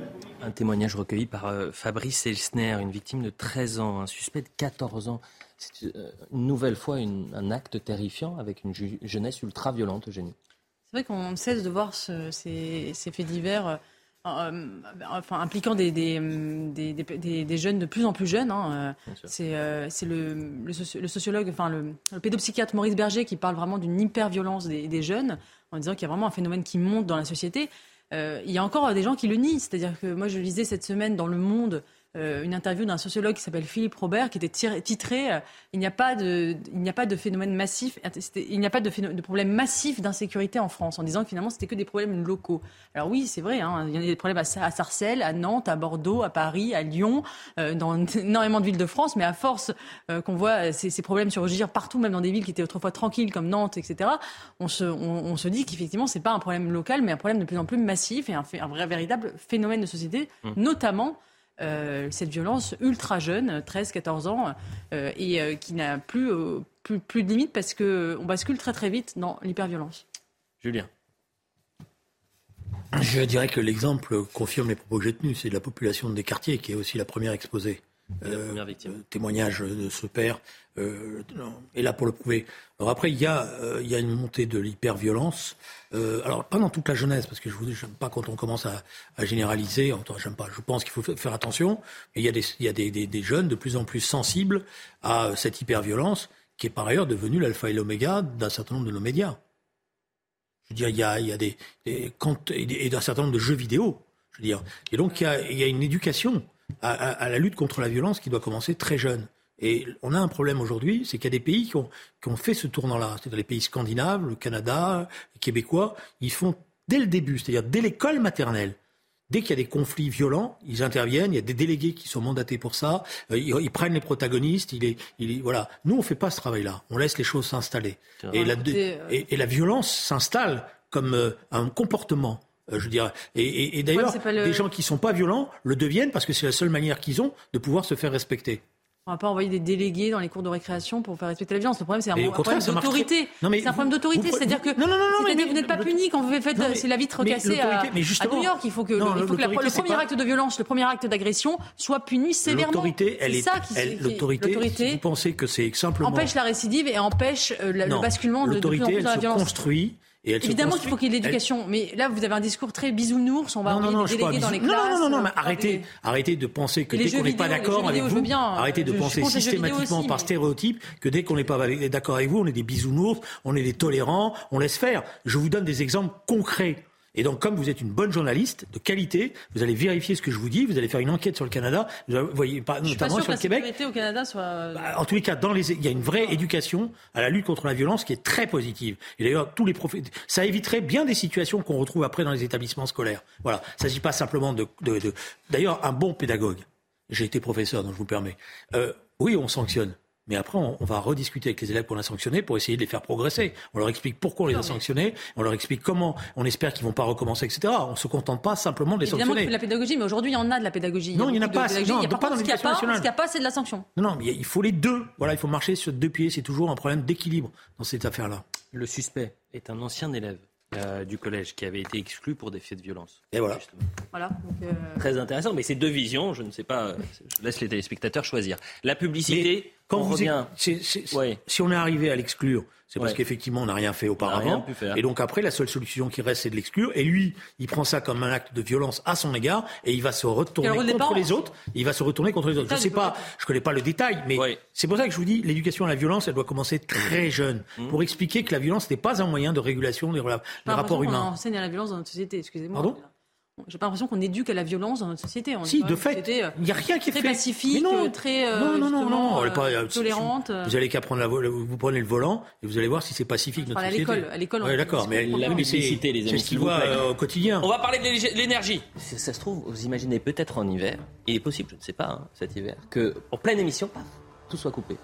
A: Un témoignage recueilli par euh, Fabrice Elsner, une victime de 13 ans, un suspect de 14 ans. C'est euh, une nouvelle fois une- un acte terrifiant avec une jeunesse ultra violente, Eugénie.
C: C'est vrai qu'on cesse de voir ce- ces, ces faits divers enfin, impliquant des, des, des, des- jeunes de plus en plus jeunes. hein, euh, C'est euh, le, le, soci- le sociologue, enfin le, le pédopsychiatre Maurice Berger qui parle vraiment d'une hyper-violence des, des jeunes en disant qu'il y a vraiment un phénomène qui monte dans la société. Euh, il y a encore des gens qui le nient. C'est-à-dire que moi, je lisais cette semaine dans Le Monde euh, une interview d'un sociologue qui s'appelle Philippe Robert qui était tiré- titré euh, Il n'y a pas de, il a pas de phénomène massif, il n'y a pas de, problème massif d'insécurité en France, en disant que finalement c'était que des problèmes locaux. Alors oui, c'est vrai, hein, il y en a des problèmes à, Sa- à Sarcelles, à Nantes, à Bordeaux, à Paris, à Lyon, euh, dans énormément de villes de France, mais à force qu'on voit ces, ces problèmes surgir partout, même dans des villes qui étaient autrefois tranquilles comme Nantes, etc., on se, on, on se dit qu'effectivement c'est pas un problème local, mais un problème de plus en plus massif et un, vrai véritable phénomène de société,
A: Mmh.
C: notamment cette violence ultra jeune, 13-14 ans, euh, et euh, qui n'a plus, euh, plus, plus de limite parce qu'on bascule très très vite dans l'hyperviolence.
A: Julien.
B: Je dirais que l'exemple confirme les propos que j'ai tenus. C'est la population des quartiers qui est aussi la première exposée.
A: Euh,
B: témoignage de ce père euh, est là pour le prouver. Alors après, il y a, euh, il y a une montée de l'hyperviolence. Euh, alors pas dans toute la jeunesse, parce que je vous dis, j'aime pas quand on commence à, à généraliser. J'aime pas. Je pense qu'il faut faire attention. Mais il y a, des, il y a des, des, des, jeunes de plus en plus sensibles à cette hyperviolence, qui est par ailleurs devenue l'alpha et l'oméga d'un certain nombre de nos médias. Je veux dire, il y a, il y a des, des et d'un certain nombre de jeux vidéo. Je veux dire, et donc il y a, il y a une éducation à, à, à, la lutte contre la violence qui doit commencer très jeune. Et on a un problème aujourd'hui, c'est qu'il y a des pays qui ont, qui ont fait ce tournant-là. C'est-à-dire les pays scandinaves, le Canada, les Québécois, ils font dès le début, c'est-à-dire dès l'école maternelle. Dès qu'il y a des conflits violents, ils interviennent. Il y a des délégués qui sont mandatés pour ça. Euh, ils, ils, prennent les protagonistes. Il est, il est, voilà. Nous, on fait pas ce travail-là. On laisse les choses s'installer. Et, la, et, et la violence s'installe comme euh, un comportement. Euh, je veux dire. Et, et, et d'ailleurs, ouais, le... des gens qui sont pas violents le deviennent parce que c'est la seule manière qu'ils ont de pouvoir se faire respecter.
C: On va pas envoyer des délégués dans les cours de récréation pour faire respecter la violence. Le problème, c'est un, un, problème d'autorité. C'est un problème d'autorité. C'est-à-dire que
B: non, non, non,
C: mais, vous n'êtes pas puni quand vous faites c'est la vitre cassée à, à, New York. Il faut que, non, le, il faut que la, le premier pas... acte de violence, le premier acte d'agression soit puni sévèrement.
B: L'autorité, elle est, ça qui, l'autorité. Si vous pensez que c'est simplement
C: empêche la récidive et empêche euh, le basculement de, de plus en plus dans la violence.
B: construit
C: et Évidemment qu'il faut qu'il y ait de l'éducation, elle... mais là vous avez un discours très bisounours, on va non, non, dans les classes.
B: Non, non, non, mais arrêtez, arrêtez de penser que dès qu'on n'est pas d'accord avec vous, bien, arrêtez de penser systématiquement aussi, par stéréotype que dès qu'on n'est pas d'accord avec vous, on est des bisounours, on est des tolérants, on laisse faire. Je vous donne des exemples concrets. Et donc, comme vous êtes une bonne journaliste de qualité, vous allez vérifier ce que je vous dis, vous allez faire une enquête sur le Canada, vous voyez, pas, notamment
C: pas
B: sur
C: le
B: Québec.
C: Au Canada soit...
B: bah, en tous les cas, dans les, il y a une vraie éducation à la lutte contre la violence qui est très positive. Et d'ailleurs, tous les profs, ça éviterait bien des situations qu'on retrouve après dans les établissements scolaires. Voilà, il ne s'agit pas simplement de... D'ailleurs, un bon pédagogue. J'ai été professeur, donc je vous permets. Euh, oui, on sanctionne. Mais après, on, va rediscuter avec les élèves qu'on a sanctionnés pour essayer de les faire progresser. On leur explique pourquoi on les a sanctionnés, on leur explique comment, on espère qu'ils vont pas recommencer, etc. On se contente pas simplement de les
C: Évidemment
B: sanctionner.
C: Évidemment, il faut de la pédagogie, mais aujourd'hui, il y en a de la pédagogie.
B: Non, il n'y en a pas.
C: Il y a
B: pas dans
C: ce qu'il n'y a,
B: a,
C: pas, c'est de la sanction.
B: Non, non, mais il faut les deux. Voilà, il faut marcher sur deux pieds. C'est toujours un problème d'équilibre dans cette affaire-là.
A: Le suspect est un ancien élève. Euh, du collège qui avait été exclu pour des faits de violence.
B: Et voilà.
C: voilà donc euh...
A: Très intéressant, mais c'est deux visions, je ne sais pas, je laisse les téléspectateurs choisir. La publicité,
B: mais quand
A: on
B: vous
A: revient...
B: est, c est, c est, ouais. Si on est arrivé à l'exclure, c'est parce ouais. qu'effectivement on n'a rien fait auparavant.
A: Rien
B: et donc après, la seule solution qui reste, c'est de l'exclure. Et lui, il prend ça comme un acte de violence à son égard et il va se retourner contre
C: départ,
B: les autres. Il va se retourner contre les autres. Je sais pas, je connais pas le détail, mais
A: ouais.
B: c'est pour ça que je vous dis, l'éducation à la violence, elle doit commencer très jeune
A: Mmh.
B: pour expliquer que la violence n'est pas un moyen de régulation des, des rapports humains.
C: On enseigne à la violence dans notre société, excusez-moi.
B: Pardon?
C: J'ai pas l'impression qu'on éduque à la violence dans notre société. On
B: si, de fait, il n'y a rien qui est
C: très
B: fait.
C: pacifique,
B: non,
C: très euh,
B: non, non, non, non,
C: euh,
B: pas,
C: tolérante.
B: Vous allez qu'à prendre la, vous prenez le volant et vous allez voir si c'est pacifique notre
C: à
B: société.
C: À l'école,
B: ouais, d'accord, mais
A: la publicité, les amis,
B: c'est ce qu'il voit euh, au quotidien.
A: On va parler de l'énergie. Ça se trouve, vous imaginez peut-être en hiver, il est possible, je ne sais pas, hein, cet hiver, que en pleine émission, paf, tout soit coupé.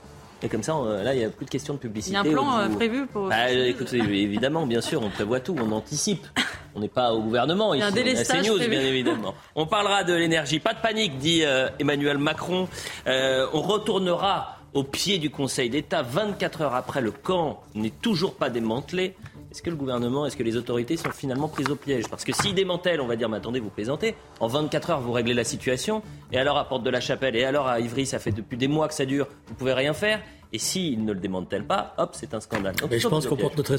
A: Et comme ça, on, là, il n'y a plus de question de publicité.
C: Il y a un plan euh, prévu pour.
A: Bah, écoutez, évidemment, bien sûr, on prévoit tout, on anticipe. On n'est pas au gouvernement
C: il y a
A: ici,
C: un
A: on CNews, bien évidemment. On parlera de l'énergie. Pas de panique, dit euh, Emmanuel Macron. Euh, on retournera au pied du Conseil d'État 24 heures après le camp n'est toujours pas démantelé. Est-ce que le gouvernement, est-ce que les autorités sont finalement prises au piège Parce que s'ils démantèlent, on va dire, mais attendez, vous plaisantez, en 24 heures, vous réglez la situation, et alors à Porte de la Chapelle, et alors à Ivry, ça fait depuis des mois que ça dure, vous pouvez rien faire. Et s'ils ne le démantèlent pas, hop, c'est un scandale. Donc,
B: Mais je pense qu'on porte notre,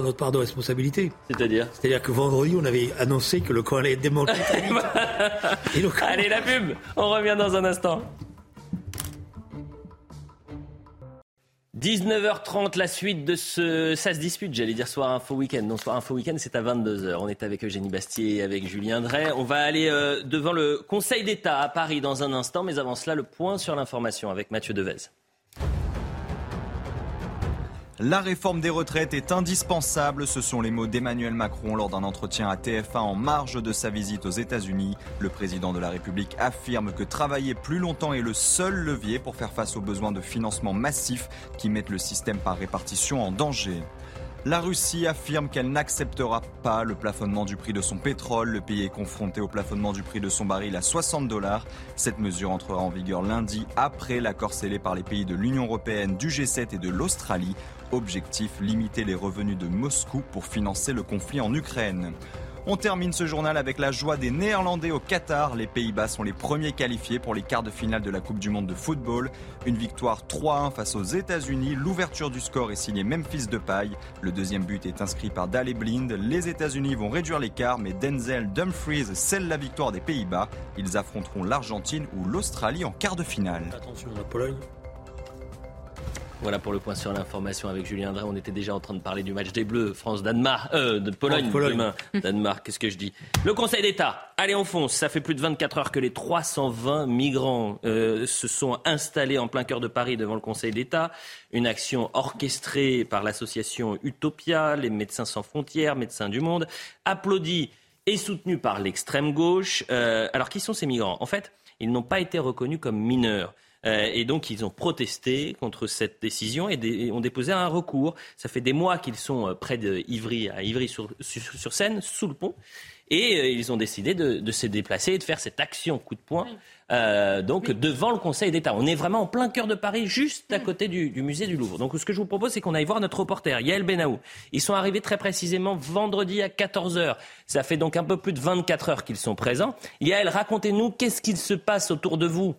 B: notre, part de responsabilité.
A: C'est-à-dire
B: C'est-à-dire que vendredi, on avait annoncé que le camp allait être démantelé.
A: Allez, la pub On revient dans un instant. 19h30, la suite de ce Ça se dispute, j'allais dire soir info week-end. Non, soir info week-end, c'est à 22h. On est avec Eugénie Bastier et avec Julien Drey. On va aller euh, devant le Conseil d'État à Paris dans un instant, mais avant cela, le point sur l'information avec Mathieu Devez.
D: La réforme des retraites est indispensable, ce sont les mots d'Emmanuel Macron lors d'un entretien à TF1 en marge de sa visite aux États-Unis. Le président de la République affirme que travailler plus longtemps est le seul levier pour faire face aux besoins de financement massifs qui mettent le système par répartition en danger. La Russie affirme qu'elle n'acceptera pas le plafonnement du prix de son pétrole. Le pays est confronté au plafonnement du prix de son baril à 60 dollars. Cette mesure entrera en vigueur lundi après l'accord scellé par les pays de l'Union européenne, du G7 et de l'Australie. Objectif limiter les revenus de Moscou pour financer le conflit en Ukraine. On termine ce journal avec la joie des Néerlandais au Qatar. Les Pays-Bas sont les premiers qualifiés pour les quarts de finale de la Coupe du Monde de football. Une victoire 3-1 face aux États-Unis. L'ouverture du score est signée Memphis de paille. Le deuxième but est inscrit par Dale Blind. Les États-Unis vont réduire l'écart, mais Denzel Dumfries scelle la victoire des Pays-Bas. Ils affronteront l'Argentine ou l'Australie en quart de finale.
B: Attention, Pologne.
A: Voilà pour le point sur l'information avec Julien Drey. On était déjà en train de parler du match des Bleus, France-Danemark, euh, de Pologne,
B: Pologne.
A: demain. Danemark, qu'est-ce que je dis? Le Conseil d'État, allez on fonce. Ça fait plus de 24 heures que les 320 migrants euh, se sont installés en plein cœur de Paris devant le Conseil d'État. Une action orchestrée par l'association Utopia, les Médecins sans frontières, Médecins du Monde, applaudie et soutenue par l'extrême gauche. Euh, alors qui sont ces migrants? En fait, ils n'ont pas été reconnus comme mineurs. Euh, et donc, ils ont protesté contre cette décision et, ont déposé un recours. Ça fait des mois qu'ils sont euh, près de Ivry, à Ivry-sur-Seine, sous le pont. Et euh, ils ont décidé de, de se déplacer et de faire cette action coup de poing, euh, donc devant le Conseil d'État. On est vraiment en plein cœur de Paris, juste à côté du, du musée du Louvre. Donc ce que je vous propose, c'est qu'on aille voir notre reporter, Yael Benaou. Ils sont arrivés très précisément vendredi à 14h. Ça fait donc un peu plus de 24 heures qu'ils sont présents. Yael, racontez-nous, qu'est-ce qu'il se passe autour de vous?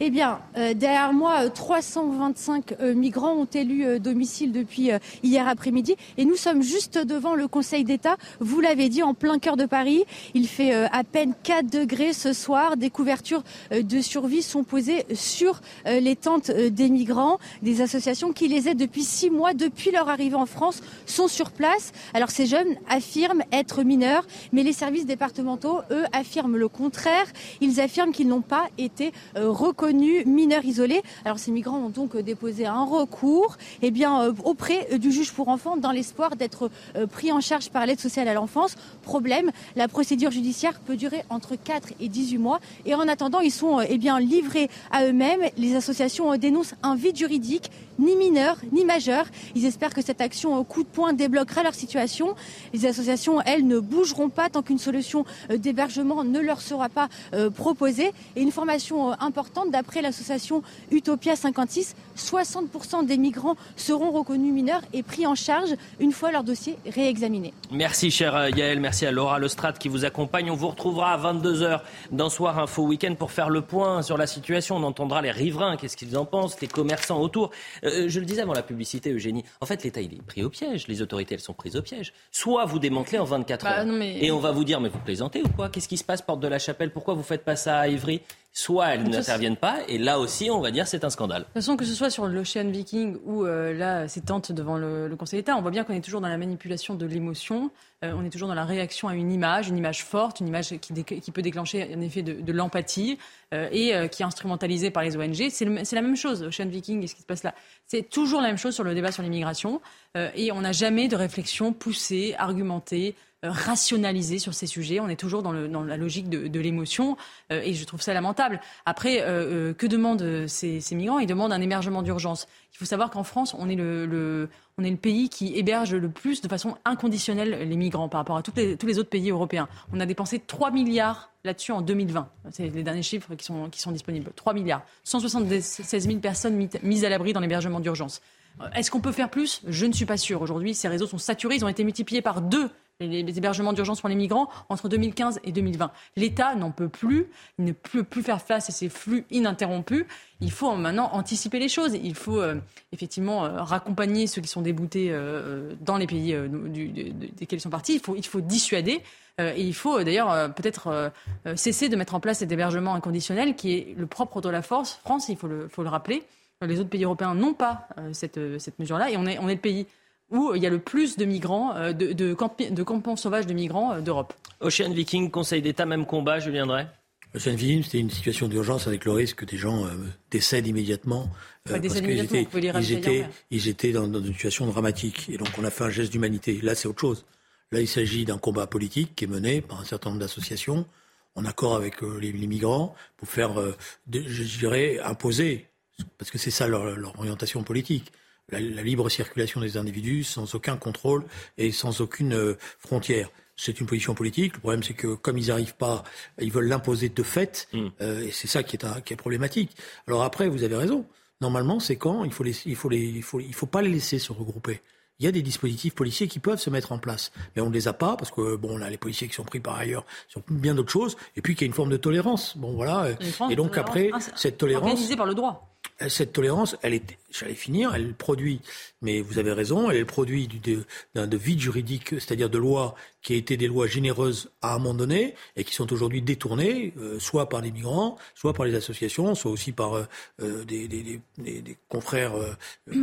K: Eh bien, euh, derrière moi, euh, 325 euh, migrants ont élu euh, domicile depuis euh, hier après-midi et nous sommes juste devant le Conseil d'État. Vous l'avez dit, en plein cœur de Paris. Il fait euh, à peine 4 degrés ce soir. Des couvertures euh, de survie sont posées sur euh, les tentes euh, des migrants. Des associations qui les aident depuis 6 mois, depuis leur arrivée en France, sont sur place. Alors ces jeunes affirment être mineurs, mais les services départementaux, eux, affirment le contraire. Ils affirment qu'ils n'ont pas été euh, mineurs isolés. Alors ces migrants ont donc euh, déposé un recours eh bien, euh, auprès euh, du juge pour enfants dans l'espoir d'être pris en charge par l'aide sociale à l'enfance. Problème, la procédure judiciaire peut durer entre 4 et 18 mois. Et en attendant, ils sont eh bien, livrés à eux-mêmes. Les associations dénoncent un vide juridique, ni mineur, ni majeur. Ils espèrent que cette action coup de poing débloquera leur situation. Les associations, elles, ne bougeront pas tant qu'une solution d'hébergement ne leur sera pas proposée. Et une formation importante, d'après l'association Utopia 56, 60% des migrants seront reconnus mineurs et pris en charge une fois leur dossier réexaminé.
A: Merci cher euh, Yael, merci à Laura Lestrade qui vous accompagne. On vous retrouvera à 22h dans Soir Info Week-end pour faire le point sur la situation. On entendra les riverains, qu'est-ce qu'ils en pensent, les commerçants autour. Euh, je le disais avant la publicité, Eugénie, en fait l'État il est pris au piège, les autorités elles sont prises au piège. Soit vous démantelez en 24
C: Bah,
A: heures
C: non, mais-
A: et on va vous dire mais vous plaisantez ou quoi? Qu'est-ce qui se passe porte de la Chapelle? Pourquoi vous faites pas ça à Ivry Soit elles n'interviennent pas et là aussi on va dire c'est un scandale.
C: De toute façon, que ce soit sur l'Ocean Viking ou euh, là, ces tentes devant le, le Conseil d'État, on voit bien qu'on est toujours dans la manipulation de l'émotion. Euh, on est toujours dans la réaction à une image, une image forte, une image qui, peut déclencher un effet de, de l'empathie euh, et qui est instrumentalisée par les ONG. C'est la même chose, Ocean Viking et ce qui se passe là. C'est toujours la même chose sur le débat sur l'immigration. Et on n'a jamais de réflexion poussée, argumentée, euh, rationalisée sur ces sujets. On est toujours dans, la logique de, l'émotion euh, et je trouve ça lamentable. Après, euh, que demandent ces, migrants? Ils demandent un hébergement d'urgence. Il faut savoir qu'en France, on est le, pays qui héberge le plus de façon inconditionnelle les migrants par rapport à tous les autres pays européens. On a dépensé 3 milliards là-dessus en 2020. C'est les derniers chiffres qui sont, qui sont disponibles. 3 milliards. 176 000 personnes mis- mises à l'abri dans l'hébergement d'urgence. Est-ce qu'on peut faire plus? Je ne suis pas sûr. Aujourd'hui, ces réseaux sont saturés. Ils ont été multipliés par deux, les, hébergements d'urgence pour les migrants, entre 2015 et 2020. L'État n'en peut plus. Il ne peut plus faire face à ces flux ininterrompus. Il faut maintenant anticiper les choses. Il faut euh, effectivement euh, raccompagner ceux qui sont déboutés euh, dans les pays du- du- de- desquels ils sont partis. Il faut, il faut dissuader. Et il faut d'ailleurs peut-être cesser de mettre en place cet hébergement inconditionnel qui est le propre de la force. France, il faut le, faut le rappeler. Les autres pays européens n'ont pas cette, cette mesure-là. Et on est, on est le pays où il y a le plus de migrants, euh, de, de, campi- de campements sauvages de migrants euh, d'Europe.
A: Ocean Viking, Conseil d'État, même combat, Julien Drey
B: Ocean Viking, c'était une situation d'urgence avec le risque que des gens euh, décèdent immédiatement. euh, parce qu'ils étaient, ils étaient,
C: derrière.
B: ils étaient dans, dans une situation dramatique. Et donc on a fait un geste d'humanité. Là, c'est autre chose. Là, il s'agit d'un combat politique qui est mené par un certain nombre d'associations en accord avec euh, les, les migrants pour faire, euh, de- je dirais, imposer, parce que c'est ça leur, leur orientation politique, la, la libre circulation des individus sans aucun contrôle et sans aucune euh, frontière. C'est une position politique. Le problème, c'est que comme ils n'arrivent pas, ils veulent l'imposer de fait, euh, et c'est ça qui est, un- qui est problématique. Alors après, vous avez raison. Normalement, c'est quand il faut les, il faut les, il faut, il faut pas les laisser se regrouper. il y a des dispositifs policiers qui peuvent se mettre en place. Mais on ne les a pas parce que, bon, là, les policiers qui sont pris par ailleurs sur bien d'autres choses. Et puis qu'il y a une forme de tolérance. Bon, voilà. Et donc après, cette tolérance.
C: Organisée par le droit.
B: Cette tolérance, elle est, j'allais finir, elle produit, mais vous avez raison, elle est le produit d'un de, vide juridique, c'est-à-dire de lois qui étaient des lois généreuses à un moment donné et qui sont aujourd'hui détournées, euh, soit par les migrants, soit par les associations, soit aussi par euh, euh, des, des, des, des, confrères,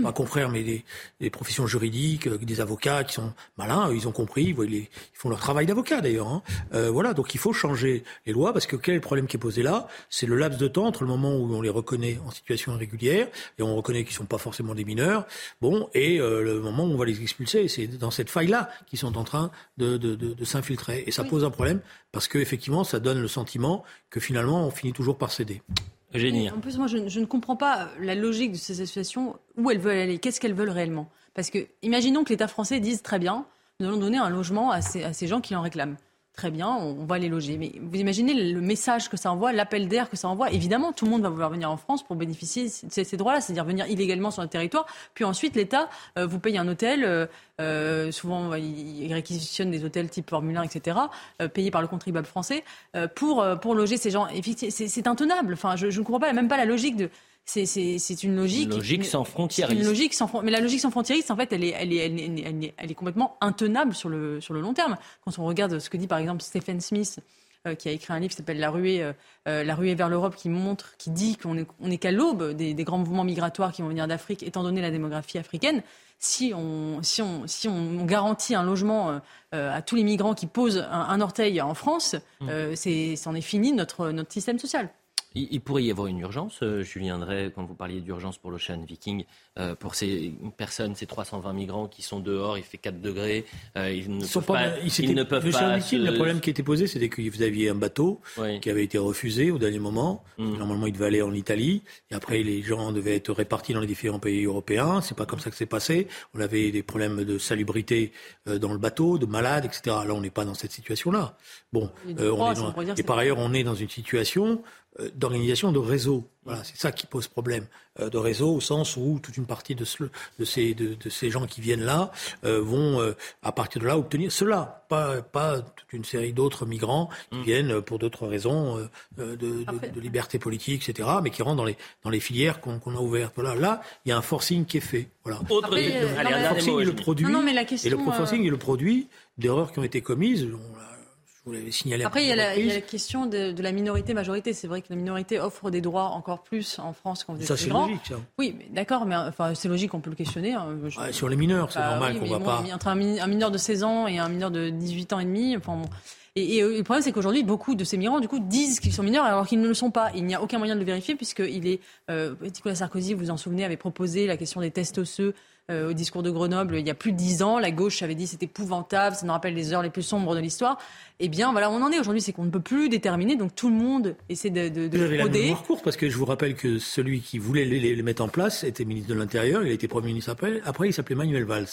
B: pas confrères, mais des, professions juridiques, des avocats qui sont malins, ils ont compris, ils, ils font leur travail d'avocat d'ailleurs. Hein. voilà, donc il faut changer les lois parce que quel est le problème qui est posé là? C'est le laps de temps entre le moment où on les reconnaît en situation irrégulière et on reconnaît qu'ils sont pas forcément des mineurs, bon, et le moment où on va les expulser. C'est dans cette faille-là qu'ils sont en train de, de, de, de s'infiltrer. Et ça pose un problème parce qu'effectivement, ça donne le sentiment que finalement, on finit toujours par céder.
C: Génie. En plus, moi, je, ne comprends pas la logique de ces associations, où elles veulent aller, qu'est-ce qu'elles veulent réellement? Parce que, imaginons que l'État français dise très bien, nous allons donner un logement à ces, à ces gens qui en réclament. Très bien, on va les loger. Mais vous imaginez le message que ça envoie, l'appel d'air que ça envoie. Évidemment, tout le monde va vouloir venir en France pour bénéficier de ces, droits-là, c'est-à-dire venir illégalement sur le territoire. Puis ensuite, l'État euh, vous paye un hôtel. Euh, euh, souvent, il réquisitionne des hôtels type Formule 1, etc., payés par le contribuable français, pour, pour loger ces gens. C'est intenable. Enfin, je, je ne comprends pas, même pas la logique de c'est une logique.
A: Une logique sans frontières.
C: Une logique sans mais la logique sans frontières, en fait, elle est, elle est, elle est, elle est, complètement intenable sur le, sur le long terme. Quand on regarde ce que dit par exemple Stephen Smith, euh, qui a écrit un livre qui s'appelle La ruée, euh, euh, La ruée vers l'Europe, qui montre, qui dit qu'on est, on est qu'à l'aube des, des, grands mouvements migratoires qui vont venir d'Afrique, étant donné la démographie africaine. Si on, si on, si on garantit un logement à tous les migrants qui posent un, un orteil en France, mmh. c'est, c'en est fini notre, notre système social.
A: Il, pourrait y avoir une urgence, euh, Julien Drey, quand vous parliez d'urgence pour l'Ocean Viking, euh, pour ces personnes, ces 320 migrants qui sont dehors, il fait 4 degrés, euh, ils ne peuvent pas. Ils, ne peuvent pas
B: Le problème qui était posé, c'était que vous aviez un bateau qui avait été refusé au dernier moment. Mm. Normalement, il devait aller en Italie, et après, les gens devaient être répartis dans les différents pays européens. C'est pas comme ça que c'est passé. On avait des problèmes de salubrité dans le bateau, de malades, etc. Là, on n'est pas dans cette situation-là. Bon, on est et par ailleurs, on est dans une situation euh, d'organisation de réseau. Voilà, c'est ça qui pose problème euh, de réseau au sens où toute une partie de, de, ces, de, ces gens qui viennent là euh, vont à partir de là obtenir cela, pas, pas toute une série d'autres migrants qui mm. viennent pour d'autres raisons de, liberté politique, etc., mais qui rentrent dans les, dans les filières qu'on a ouvertes. Voilà, là, il y a un forcing qui est fait. Voilà.
A: Autre,
B: le forcing est le produit, et le forcing est le produit d'erreurs qui ont été commises.
C: Vous l'avez signalé. Après, il y, a la, question de, la minorité-majorité. C'est vrai que la minorité offre des droits encore plus en France qu'en
B: Ça, c'est logique, ça.
C: Oui, mais d'accord, mais enfin, c'est logique, on peut le questionner. Hein.
B: sur les mineurs, c'est bah normal qu'on ne va pas.
C: Entre un, mineur de 16 ans et un mineur de 18 ans et demi, enfin, et, le problème, c'est qu'aujourd'hui, beaucoup de ces migrants, du coup, disent qu'ils sont mineurs alors qu'ils ne le sont pas. Il n'y a aucun moyen de le vérifier puisqu'il est. Euh, Nicolas Sarkozy, vous vous en souvenez, avait proposé la question des tests osseux euh, au discours de Grenoble il y a plus de dix ans. La gauche avait dit c'est épouvantable, ça nous rappelle les heures les plus sombres de l'histoire. Eh bien, voilà, on en est aujourd'hui, c'est qu'on ne peut plus déterminer, donc tout le monde essaie de, de, de
B: vous avez la courte parce que je vous rappelle que celui qui voulait les, les mettre en place était ministre de l'Intérieur, il a été Premier ministre après, après il s'appelait Manuel Valls.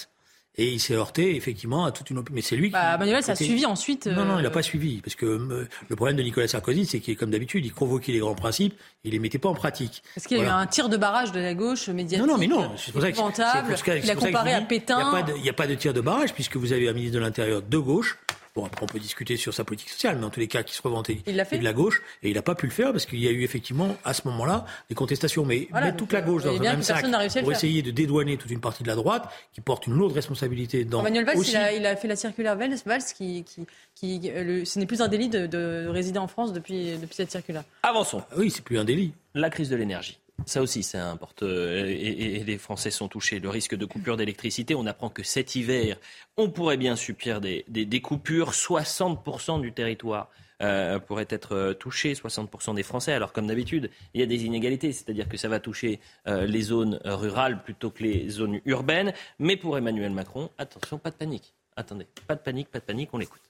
B: Et il s'est heurté effectivement à toute une mais c'est lui
C: bah, qui Manuel ça a suivi ensuite
B: non non il n'a euh, pas suivi parce que euh, le problème de Nicolas Sarkozy c'est qu'il comme d'habitude il convoquait les grands principes il les mettait pas en pratique.
C: Parce qu'il y a eu un tir de barrage de la gauche médiatique
B: non non mais non c'est pour ça
C: que, il a comparé à Pétain.
B: il n'y a, pas de tir de barrage puisque vous avez un ministre de l'Intérieur de gauche Bon, après, on peut discuter sur sa politique sociale, mais en tous les cas, qui se reventait de la gauche, et il n'a pas pu le faire parce qu'il y a eu effectivement, à ce moment-là, des contestations. Mais mettre toute la euh, gauche dans un même sac pour essayer de dédouaner toute une partie de la droite, qui porte une lourde responsabilité dans.
C: Emmanuel Valls, il, a, fait la circulaire Valls, qui, qui, qui euh, ce n'est plus un délit de, résider en France depuis, depuis cette circulaire.
A: Avançons.
B: Ah oui, c'est plus un délit.
A: La crise de l'énergie. Ça aussi, c'est important. Euh, et, les Français sont touchés. Le risque de coupure d'électricité, on apprend que cet hiver, on pourrait bien subir des, coupures. 60% du territoire euh, pourrait être euh, touché, 60% des Français. Alors, comme d'habitude, il y a des inégalités, c'est-à-dire que ça va toucher les zones rurales plutôt que les zones urbaines. Mais pour Emmanuel Macron, attention, pas de panique. Attendez, pas de panique, pas de panique, on l'écoute.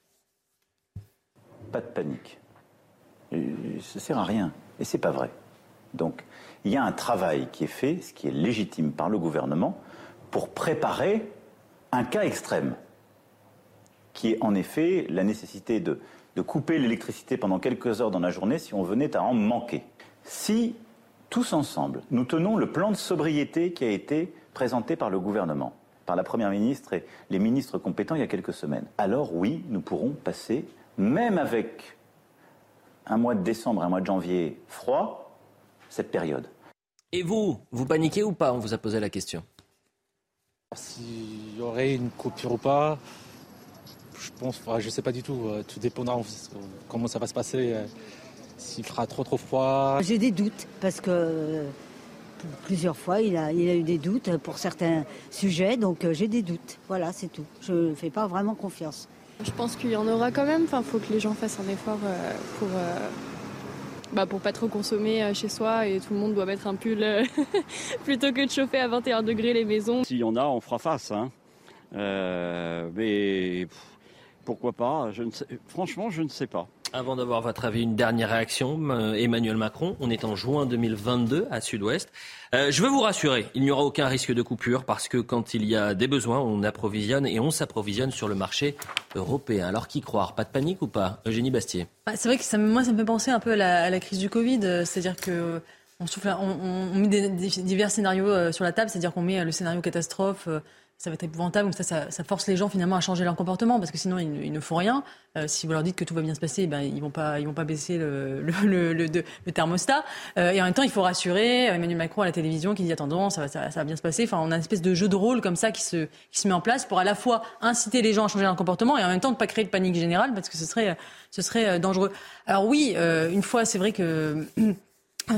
L: Pas de panique. Ça sert à rien. Et c'est pas vrai. Donc, il y a un travail qui est fait, ce qui est légitime par le gouvernement, pour préparer un cas extrême, qui est en effet la nécessité de, couper l'électricité pendant quelques heures dans la journée si on venait à en manquer. Si, tous ensemble, nous tenons le plan de sobriété qui a été présenté par le gouvernement, par la Première ministre et les ministres compétents il y a quelques semaines. Alors oui, nous pourrons passer, même avec un mois de décembre, un mois de janvier froid, cette période.
A: Et vous, vous paniquez ou pas On vous a posé la question?
M: S'il y aurait une coupure ou pas, je pense, je ne sais pas du tout. Euh, tout dépendra comment ça va se passer. Euh, s'il fera trop trop froid.
N: J'ai des doutes parce que plusieurs fois il a, il a eu des doutes pour certains sujets, donc euh, j'ai des doutes. Voilà, c'est tout. Je ne fais pas vraiment confiance.
O: Je pense qu'il y en aura quand même. Enfin, faut que les gens fassent un effort pour bah, pour pas trop consommer euh, chez soi et tout le monde doit mettre un pull euh, plutôt que de chauffer à 21 degrés les maisons.
P: S'il y en a, on fera face. Hein. Euh, mais pourquoi pas je ne sais, Franchement, je ne sais pas.
A: Avant d'avoir votre avis, une dernière réaction. Emmanuel Macron, on est en juin 2022 à Sud-Ouest. Euh, je veux vous rassurer, il n'y aura aucun risque de coupure parce que quand il y a des besoins, on approvisionne et on s'approvisionne sur le marché européen. Alors qui croire? Pas de panique ou pas Eugénie Bastier?
C: Bah, C'est vrai que moi, ça me fait penser un peu à la, crise du Covid. C'est-à-dire que on, met divers scénarios euh, sur la table, c'est-à-dire qu'on met le scénario catastrophe, euh, ça va être épouvantable. Donc ça, ça, force les gens finalement à changer leur comportement parce que sinon ils, ne font rien. Euh, si vous leur dites que tout va bien se passer, ben ils vont pas, ils vont pas baisser le, le, le, le, thermostat. Euh, et en même temps, il faut rassurer Emmanuel Macron à la télévision qui dit attendons, ça va, ça, va bien se passer. Enfin, on a une espèce de jeu de rôle comme ça qui se, qui se met en place pour à la fois inciter les gens à changer leur comportement et en même temps ne pas créer de panique générale parce que ce serait, ce serait euh, dangereux. Alors oui, une fois, c'est vrai que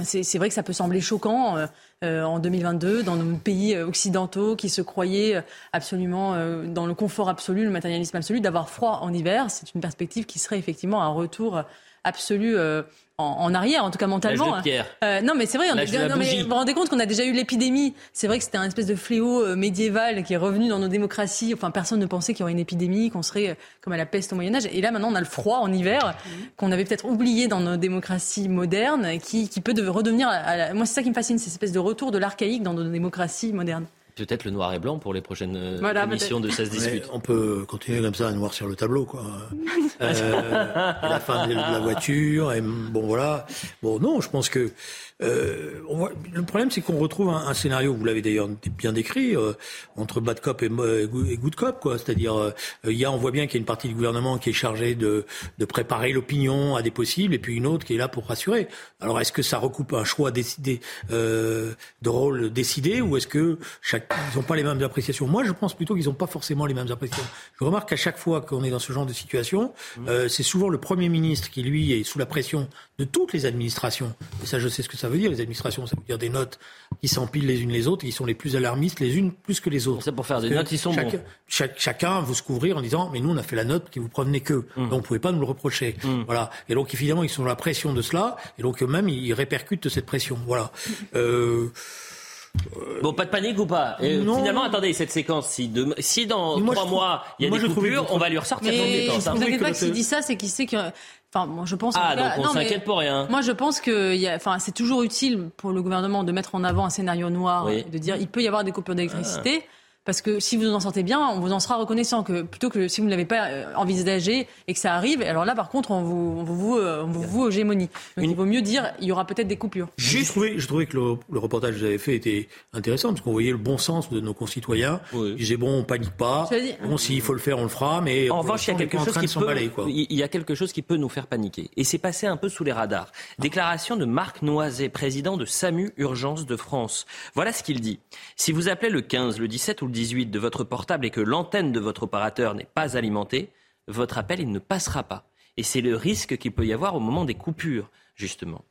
C: c'est vrai que ça peut sembler choquant euh, en 2022 dans nos pays euh, occidentaux qui se croyaient euh, absolument dans le confort absolu, le matérialisme absolu, d'avoir froid en hiver. C'est une perspective qui serait effectivement un retour absolu en, arrière, en tout cas mentalement.
A: Euh,
C: non, mais c'est vrai. On non, mais vous vous rendez compte qu'on a déjà eu l'épidémie. C'est vrai que c'était un espèce de fléau euh, médiéval qui est revenu dans nos démocraties. Enfin, personne ne pensait qu'il y aurait une épidémie, qu'on serait euh, comme à la peste au Moyen Âge. Et là, maintenant, on a le froid en hiver mmh. qu'on avait peut-être oublié dans nos démocraties modernes, qui, qui peut redevenir. À Moi, c'est ça qui me fascine, cette espèce de retour de l'archaïque dans nos démocraties modernes.
A: Peut-être le noir et blanc pour les prochaines euh, émissions de 16 disputes.
B: On peut continuer comme ça à noircir le tableau, quoi. euh, la fin de la voiture, et bon voilà. Bon non, je pense que euh, on voit, le problème, c'est qu'on retrouve un, un, scénario, vous l'avez d'ailleurs bien décrit, euh, entre bad cop et, et, good cop, quoi. C'est-à-dire, euh, il y a, on voit bien qu'il y a une partie du gouvernement qui est chargée de, de préparer l'opinion à des possibles, et puis une autre qui est là pour rassurer. Alors, est-ce que ça recoupe un choix décidé, de rôle décidé, ou est-ce que chaque, ils n'ont pas les mêmes appréciations? Moi, je pense plutôt qu'ils n'ont pas forcément les mêmes appréciations. Je remarque qu'à chaque fois qu'on est dans ce genre de situation, mmh. c'est souvent le premier ministre qui lui est sous la pression de toutes les administrations. Et ça, je sais ce que ça veut dire, les administrations. Ça veut dire des notes qui s'empilent les unes les autres et qui sont les plus alarmistes, les unes plus que les autres.
A: C'est pour faire des notes, ils sont bons.
B: chacun veut se couvrir en disant, mais nous, on a fait la note qui vous provenez que. Mmh. Donc, vous pouvez pas nous le reprocher. Mmh. Voilà. Et donc, évidemment, ils sont sous la pression de cela. Et donc, eux-mêmes, ils répercutent cette pression. Voilà. Euh,
A: Bon, pas de panique ou pas? Finalement, attendez, cette séquence, si, si dans trois mois, il y a des coupures, on va lui ressortir
C: mais Ne vous inquiétez pas s'il dit ça, c'est qu'il sait que Enfin, moi, je pense.
A: Ah, donc on s'inquiète pour rien.
C: Moi, je pense que, enfin, c'est toujours utile pour le gouvernement de mettre en avant un scénario noir, de dire il peut y avoir des coupures d'électricité. Ah. Parce que si vous en sortez bien, on vous en sera reconnaissant que plutôt que si vous ne l'avez pas euh, envisagé et que ça arrive, alors là par contre on vous on vous, on vous, hégémonie. Donc il vaut mieux dire il y aura peut-être des coupures.
B: Je trouvais, je trouvais que le, reportage que vous avez fait était intéressant parce qu'on voyait le bon sens de nos concitoyens. Ils disaient bon on panique pas, bon s'il faut le faire on le fera, mais
A: en revanche il y a quelque chose qui peut il y a quelque chose qui peut nous faire paniquer et c'est passé un peu sous les radars. Déclaration de Marc Noiset, président de SAMU Urgence de France. Voilà ce qu'il dit. Si vous appelez le 15, le 17 ou le 18 de votre portable et que l'antenne de votre opérateur n'est pas alimentée, votre appel ne passera pas. Et c'est le risque qu'il peut y avoir au moment des coupures, justement.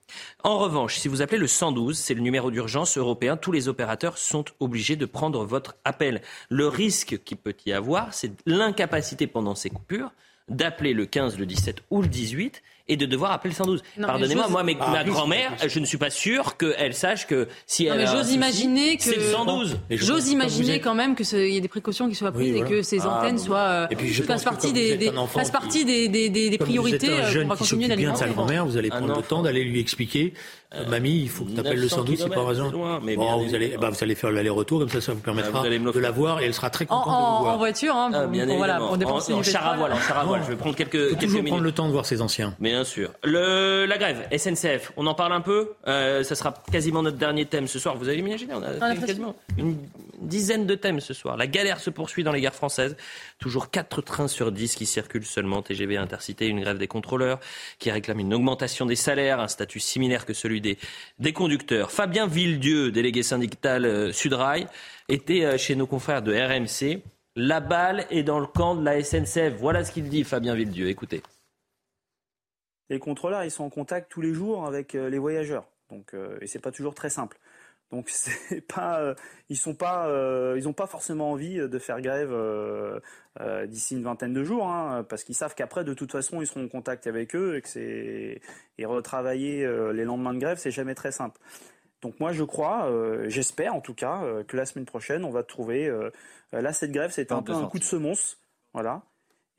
A: En revanche, si vous appelez le 112, c'est le numéro d'urgence européen, tous les opérateurs sont obligés de prendre votre appel. Le risque qu'il peut y avoir, c'est l'incapacité pendant ces coupures d'appeler le 15, le 17 ou le 18 et de devoir appeler le 112. Pardonnez-moi, moi, mais, ma grand-mère, je ne suis pas sûr qu'elle sache que si elle.
C: j'ose imaginer que.
A: C'est le 112.
C: J'ose imaginer quand même qu'il y ait des précautions qui soient prises et que ces ah, antennes soient. Et puis, je fassent partie des, des fassent partie des, des, des, priorités. Vous êtes un
B: euh, jeune qui s'occupe bien de sa grand-mère, vous allez prendre le temps d'aller lui expliquer euh, Mamie, il faut que tu appelles le 112, c'est pas raison. Mais bon, vous, allez, bah, vous allez faire l'aller-retour, comme ça, ça vous permettra de la voir et elle sera très contente de vous voir.
C: En voiture, hein,
A: ah, bien voilà, pour dépenser
C: en
A: char à voile, en char à voile. Je vais prendre quelques, quelques
B: toujours prendre le temps de voir ses anciens.
A: Bien sûr. Le, la grève, SNCF, on en parle un peu. Euh, ça sera quasiment notre dernier thème ce soir. Vous avez imaginé, on a quasiment une, dizaine de thèmes ce soir. La galère se poursuit dans les gares françaises. Toujours 4 trains sur 10 qui circulent seulement. TGV Intercité, une grève des contrôleurs qui réclame une augmentation des salaires, un statut similaire que celui des, des conducteurs. Fabien Villedieu, délégué syndical euh, Sudrail, était euh, chez nos confrères de RMC. La balle est dans le camp de la SNCF. Voilà ce qu'il dit, Fabien Villedieu. Écoutez.
Q: Les contrôleurs, ils sont en contact tous les jours avec euh, les voyageurs. Donc, euh, et c'est pas toujours très simple. Donc, c'est pas, euh, ils sont pas, ils ont pas forcément envie de faire grève d'ici une vingtaine de jours, hein, parce qu'ils savent qu'après, de toute façon, ils seront en contact avec eux et que c'est et retravailler les lendemains de grève, c'est jamais très simple. Donc moi, je crois, j'espère en tout cas, que la semaine prochaine, on va trouver. là, cette grève, c'était un peu un coup de semonce, voilà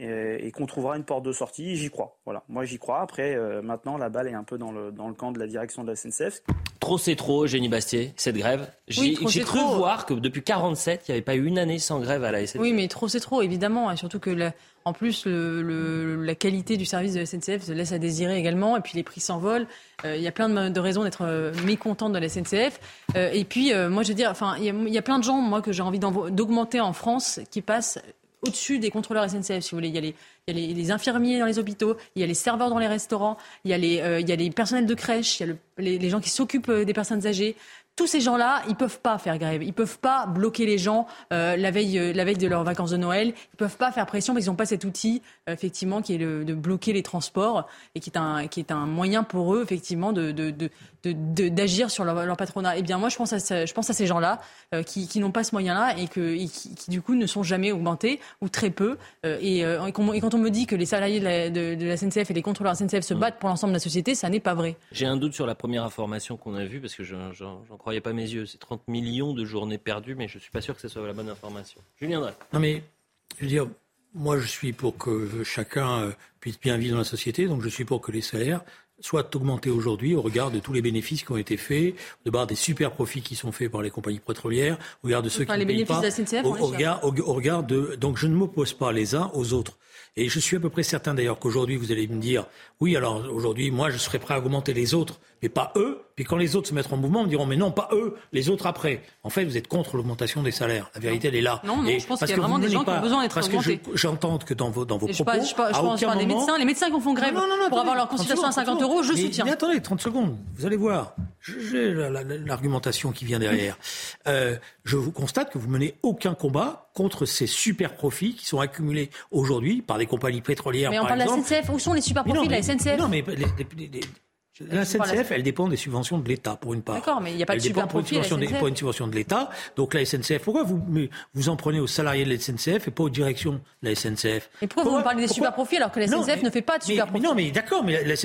Q: et, qu'on trouvera une porte de sortie. J'y crois. Voilà, moi j'y crois. Après, euh, maintenant, la balle est un peu dans le, dans le camp de la direction de la SNCF.
A: Trop c'est trop, Génie Bastier, cette grève. J'ai cru voir que depuis 47, il n'y avait pas eu une année sans grève à la SNCF.
C: Oui, mais trop c'est trop, évidemment. Et surtout que, en plus, le, la qualité du service de la SNCF se laisse à désirer également. Et puis les prix s'envolent. Euh, il y a plein de, raisons d'être euh, mécontent de la SNCF. et puis, moi, je veux dire, enfin, il y, y, a plein de gens, moi, que j'ai envie d'augmenter en France, qui passent au-dessus des contrôleurs SNCF, si vous voulez. Il y a les, infirmiers dans les hôpitaux, il y a les serveurs dans les restaurants, il y a les, euh, personnels de crèche, il y a les, les, gens qui s'occupent euh, des personnes âgées tous ces gens-là, ils peuvent pas faire grève. Ils peuvent pas bloquer les gens euh, la veille, euh, la veille de leurs vacances de Noël. Ils peuvent pas faire pression parce qu'ils n'ont pas cet outil, euh, effectivement, qui est le, de bloquer les transports et qui est un, qui est un moyen pour eux, effectivement, de, de, de d'agir sur leur, leur, patronat. Eh bien, moi, je pense à, je pense à ces gens-là qui, qui n'ont pas ce moyen-là et, que, qui, qui, du coup, ne sont jamais augmentés ou très peu. et, et, quand on me dit que les salariés de la, de, la SNCF et les contrôleurs SNCF se battent pour l'ensemble de la société, ça n'est pas vrai.
A: J'ai un doute sur la première information qu'on a vue parce que j'en croyais pas mes yeux. C'est 30 millions de journées perdues, mais je ne suis pas sûr que ce soit la bonne information. Julien Drey.
B: Non, mais je veux dire, moi, je suis pour que chacun euh, puisse bien vivre dans la société, donc je suis pour que les salaires soient augmentés aujourd'hui au regard de tous les bénéfices qui ont été faits, de regard des super profits qui sont faits par les compagnies pétrolières, au regard de ceux qui
C: les
B: ne
C: payent
B: pas,
C: de la SNCF,
B: au, regard, au, regard de. Donc je ne m'oppose pas les uns aux autres. Et je suis à peu près certain d'ailleurs qu'aujourd'hui vous allez me dire, oui, alors aujourd'hui, moi, je serais prêt à augmenter les autres, mais pas eux. Puis quand les autres se mettront en mouvement, on me diront mais non, pas eux, les autres après. En fait, vous êtes contre l'augmentation des salaires. La vérité, elle est là.
C: Non, non, je pense qu'il y a vraiment des gens qui ont besoin d'être augmentés.
B: Parce que j'entends que dans vos, dans vos propos,
C: je, pas, je, pense pas des médecins. Les médecins qui font grève pour avoir leur consultation à 50 euros, je soutiens.
B: Mais attendez, 30 secondes, vous allez voir. J'ai l'argumentation qui vient derrière. Euh, je vous constate que vous menez aucun combat contre ces super profits qui sont accumulés aujourd'hui par des compagnies pétrolières.
C: Mais on parle de la SNCF. Où sont les super profits de la SNCF
B: Non, mais les, la SNCF, elle dépend des subventions de l'État, pour une part.
C: D'accord, mais il n'y a pas de super profit.
B: Pour une subvention de l'État. Donc la SNCF, pourquoi vous, vous en prenez aux salariés de la SNCF et pas aux directions de la SNCF
C: Et pourquoi, vous me parlez des super profits alors que la SNCF ne fait pas de super profits
B: Non, mais d'accord, mais la,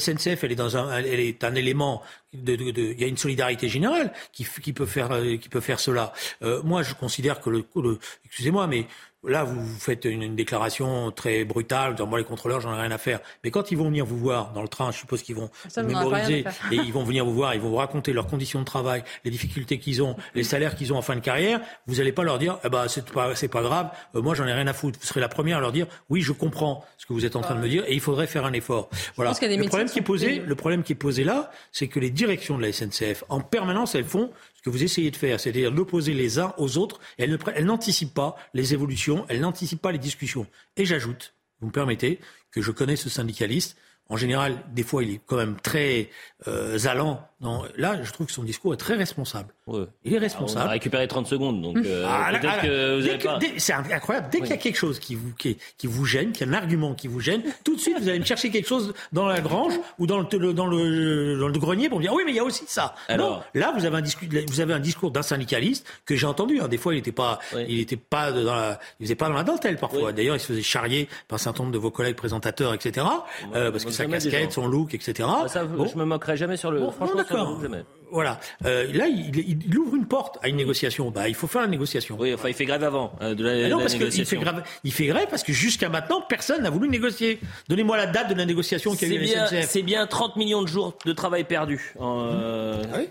B: SNCF, elle est, dans un, elle est un élément de, de, de, il y a une solidarité générale qui, qui peut faire qui peut faire cela. Euh, moi, je considère que le, le excusez-moi, mais Là, vous faites une, déclaration très brutale, dans moi les contrôleurs, j'en ai rien à faire. Mais quand ils vont venir vous voir dans le train, je suppose qu'ils vont vous mémoriser et ils vont venir vous voir, ils vont vous raconter leurs conditions de travail, les difficultés qu'ils ont, les salaires qu'ils ont en fin de carrière. Vous n'allez pas leur dire, eh ben c'est pas c'est pas grave, euh, moi j'en ai rien à foutre. Vous serez la première à leur dire, oui, je comprends ce que vous êtes en train de me dire et il faudrait faire un effort. Voilà. Le problème qui est posé, le problème qui est posé là, c'est que les directions de la SNCF, en permanence, elles font que vous essayez de faire, c'est-à-dire d'opposer les uns aux autres. Elle, n'anticipe pas les évolutions, elle n'anticipe pas les discussions. Et j'ajoute, vous me permettez, que je connais ce syndicaliste. En général, des fois, il est quand même très euh, allant non, là, je trouve que son discours est très responsable. Il est responsable.
A: on a récupéré 30 secondes, donc euh, ah, peut-être que vous avez pas...
B: C'est incroyable. Dès qu'il y a quelque chose qui vous, qui, qui vous gêne, qu'il y a un argument qui vous gêne, tout de suite, vous allez me chercher quelque chose dans la grange ou dans le, dans le, dans le grenier pour me dire oui, mais il y a aussi ça. Alors... Non, là, vous avez un discours, vous avez un discours d'un syndicaliste que j'ai entendu. Hein. Des fois, il n'était pas, il était pas dans la, il faisait pas dans la dentelle parfois. D'ailleurs, il se faisait charrier par un certain nombre de vos collègues présentateurs, etc. Euh, parce que sa casquette, son look, etc.
A: Ah, ça, Je me moquerai jamais sur le.
B: Bon, franchement, 同志们 voilà. Euh, là, il, il, ouvre une porte à une négociation. Bah, il faut faire la négociation.
A: Oui, enfin, il fait grève avant euh, de la,
B: ah
A: non,
B: parce qu'il fait grève. Il fait grève parce que jusqu'à maintenant, personne n'a voulu négocier. Donnez-moi la date de la négociation qui a eu
A: bien, C'est bien 30 millions de jours de travail perdus.
B: Euh, ah oui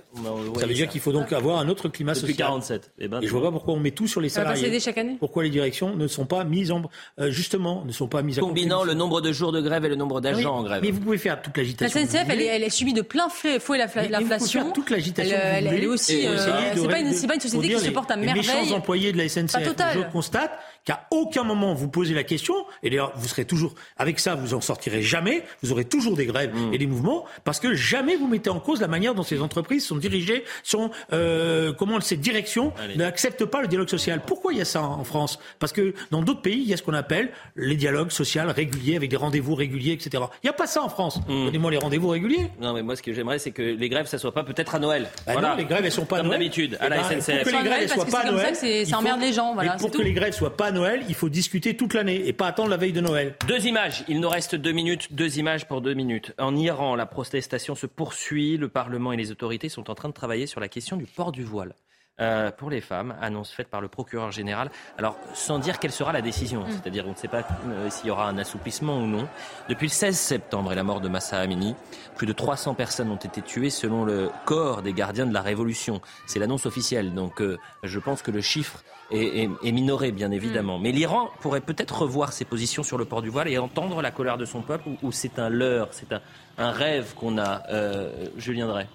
B: ça veut dire qu'il faut donc avoir un autre climat
A: Depuis
B: social.
A: 47.
B: Et, ben, Et je vois pas pourquoi on met tout sur les salariés.
C: Ça va chaque année.
B: Pourquoi les directions ne sont pas mises en, euh, justement, ne sont pas mises
A: Combinant le nombre de jours de grève et le nombre d'agents en grève.
B: Mais vous pouvez faire toute l'agitation.
C: La SNCF, elle, elle, est subie de plein fouet l'inflation.
B: Toute l'agitation.
C: Elle, est aussi. euh, c'est pas, une- pas société qui se
B: les-
C: porte à
B: les
C: merveille.
B: méchants employés de la SNCF. Je constate qu'à aucun moment vous posez la question, et d'ailleurs vous serez toujours avec ça, vous en sortirez jamais. Vous aurez toujours des grèves
A: Mm.
B: et des mouvements parce que jamais vous mettez en cause la manière dont ces entreprises sont dirigées, sont euh, comment ces directions n'acceptent pas le dialogue social. Pourquoi il y a ça en France? Parce que dans d'autres pays, il y a ce qu'on appelle les dialogues sociaux réguliers avec des rendez-vous réguliers, etc. Il n'y a pas ça en France.
A: Mm.
B: Donnez-moi les rendez-vous réguliers.
A: Non, mais moi, ce que j'aimerais, c'est que les grèves, ça soit pas peut-être à Noël.
B: Bah
A: voilà.
B: non, les grèves, elles sont pas à
A: Comme d'habitude, à
B: Eh
A: la
B: ben,
A: SNCF.
B: Pour que les grèves soient pas à Noël,
C: ça emmerde les gens,
B: pour
C: c'est
B: que
C: tout.
B: les grèves soient pas à Noël, il faut discuter toute l'année et pas attendre la veille de Noël.
A: Deux images. Il nous reste deux minutes. Deux images pour deux minutes. En Iran, la protestation se poursuit. Le Parlement et les autorités sont en train de travailler sur la question du port du voile. Euh, pour les femmes, annonce faite par le procureur général. Alors, sans dire quelle sera la décision,
C: Mm.
A: c'est-à-dire on ne sait pas euh, s'il y aura un assouplissement ou non. Depuis le 16 septembre et la mort de Massa Amini, plus de 300 personnes ont été tuées selon le corps des gardiens de la Révolution. C'est l'annonce officielle, donc euh, je pense que le chiffre est, est- est minoré, bien évidemment. Mais l'Iran pourrait peut-être revoir ses positions sur le port du voile et entendre la colère de son peuple, ou, c'est un leurre, c'est un, un rêve qu'on a. Euh, Julien Drey?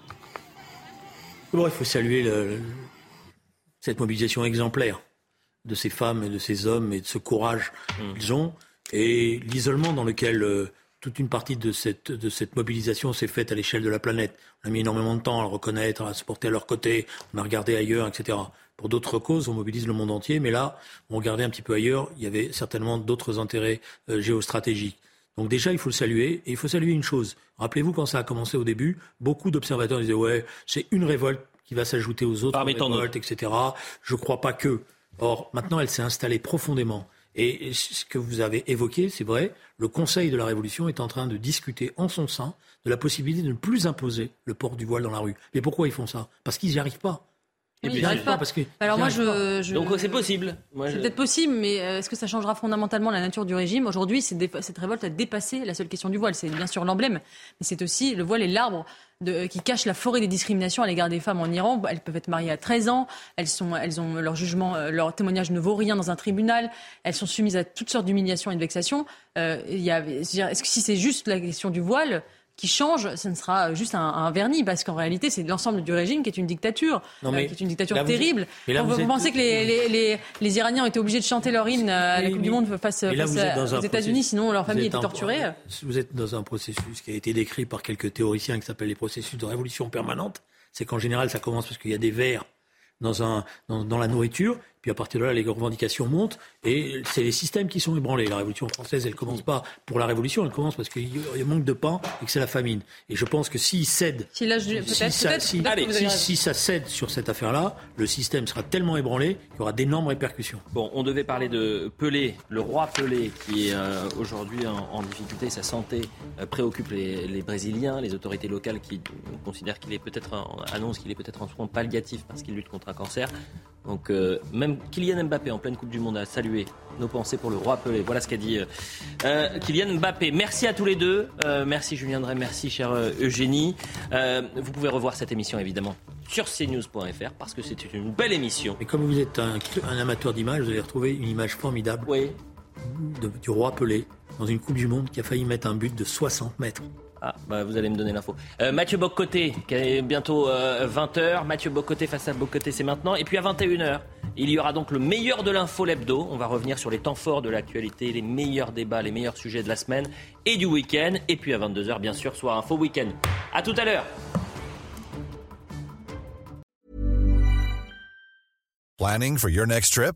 B: Bon, il faut saluer le- cette mobilisation exemplaire de ces femmes et de ces hommes et de ce courage
A: Mm.
B: qu'ils ont et l'isolement dans lequel euh, toute une partie de cette, de cette mobilisation s'est faite à l'échelle de la planète. On a mis énormément de temps à le reconnaître, à se porter à leur côté, on a regardé ailleurs, etc. Pour d'autres causes, on mobilise le monde entier, mais là, on regardait un petit peu ailleurs, il y avait certainement d'autres intérêts euh, géostratégiques. Donc déjà, il faut le saluer, et il faut saluer une chose. Rappelez-vous, quand ça a commencé au début, beaucoup d'observateurs disaient, ouais, c'est une révolte qui va s'ajouter aux autres
A: Parmi
B: révoltes, etc. Je crois pas que. Or, maintenant, elle s'est installée profondément. Et ce que vous avez évoqué, c'est vrai, le Conseil de la Révolution est en train de discuter en son sein de la possibilité de ne plus imposer le port du voile dans la rue. Mais pourquoi ils font ça? Parce qu'ils n'y arrivent pas. Ils n'y
C: arrivent pas.
B: parce que
C: Alors
B: ils
C: moi, je, je-
A: Donc c'est possible.
C: C'est
A: je-
C: peut-être possible, mais euh, est-ce que ça changera fondamentalement la nature du régime? Aujourd'hui, cette révolte a dépassé la seule question du voile. C'est bien sûr l'emblème, mais c'est aussi le voile est l'arbre de- qui cache la forêt des discriminations à l'égard des femmes en Iran. Elles peuvent être mariées à 13 ans, elles, sont, elles ont leur jugement, euh, leur témoignage ne vaut rien dans un tribunal, elles sont soumises à toutes sortes d'humiliations et de vexations. Euh, Est-ce que si c'est juste la question du voile qui change, ce ne sera juste un, un vernis, parce qu'en réalité, c'est l'ensemble du régime qui est une dictature,
B: Non, mais
C: euh, qui est une dictature
B: là, vous-
C: terrible.
B: mais là,
C: vous,
B: vous
C: vous
B: êtes-
C: pensez que les, les, les, les Iraniens ont été obligés de chanter leur hymne à la
B: Oui,
C: Coupe
B: mais-
C: du Monde face,
B: mais là, vous
C: à- aux États-Unis, sinon leur
B: vous
C: famille était
B: un-
C: torturée.
B: Vous êtes dans un processus qui a été décrit par quelques théoriciens qui s'appelle les processus de révolution permanente. C'est qu'en général, ça commence parce qu'il y a des vers dans, un, dans, dans la nourriture, puis à partir de là, les revendications montent, et c'est les systèmes qui sont ébranlés. La révolution française, elle commence pas pour la révolution, elle commence parce qu'il y a manque de pain et que c'est la famine. Et je pense que s'ils cèdent
C: Si là, je-
B: si, ça, si- si- si cède sur cette affaire-là, le système sera tellement ébranlé qu'il y aura d'énormes répercussions.
A: Bon, on devait parler de Pelé, le roi Pelé, qui est euh, aujourd'hui en, en difficulté. Sa santé euh, préoccupe les, les Brésiliens, les autorités locales qui considèrent qu'il est peut-être, en- annoncent qu'il est peut-être en soins palliatifs parce qu'il lutte contre un cancer. Donc, euh, même Kylian Mbappé en pleine Coupe du Monde a salué nos pensées pour le roi Pelé. Voilà ce qu'a dit euh, euh, Kylian Mbappé. Merci à tous les deux. Euh, merci Julien Drey, merci chère euh, Eugénie. Vous pouvez revoir cette émission évidemment sur cnews.fr parce que c'est une belle émission.
B: Et comme vous êtes un, un amateur d'images, vous allez retrouver une image formidable de- du roi Pelé dans une Coupe du Monde qui a failli mettre un but de 60 mètres.
A: Ah, bah vous allez me donner l'info. Euh, Mathieu Boccoté, qui est bientôt 20h. Mathieu Boccoté face à Boccoté, c'est maintenant. Et puis à 21h, il y aura donc le meilleur de l'info l'hebdo. On va revenir sur les temps forts de l'actualité, les meilleurs débats, les meilleurs sujets de la semaine et du week-end. Et puis à 22h, bien sûr, soir info week-end. À tout à l'heure.
R: Planning for your next trip?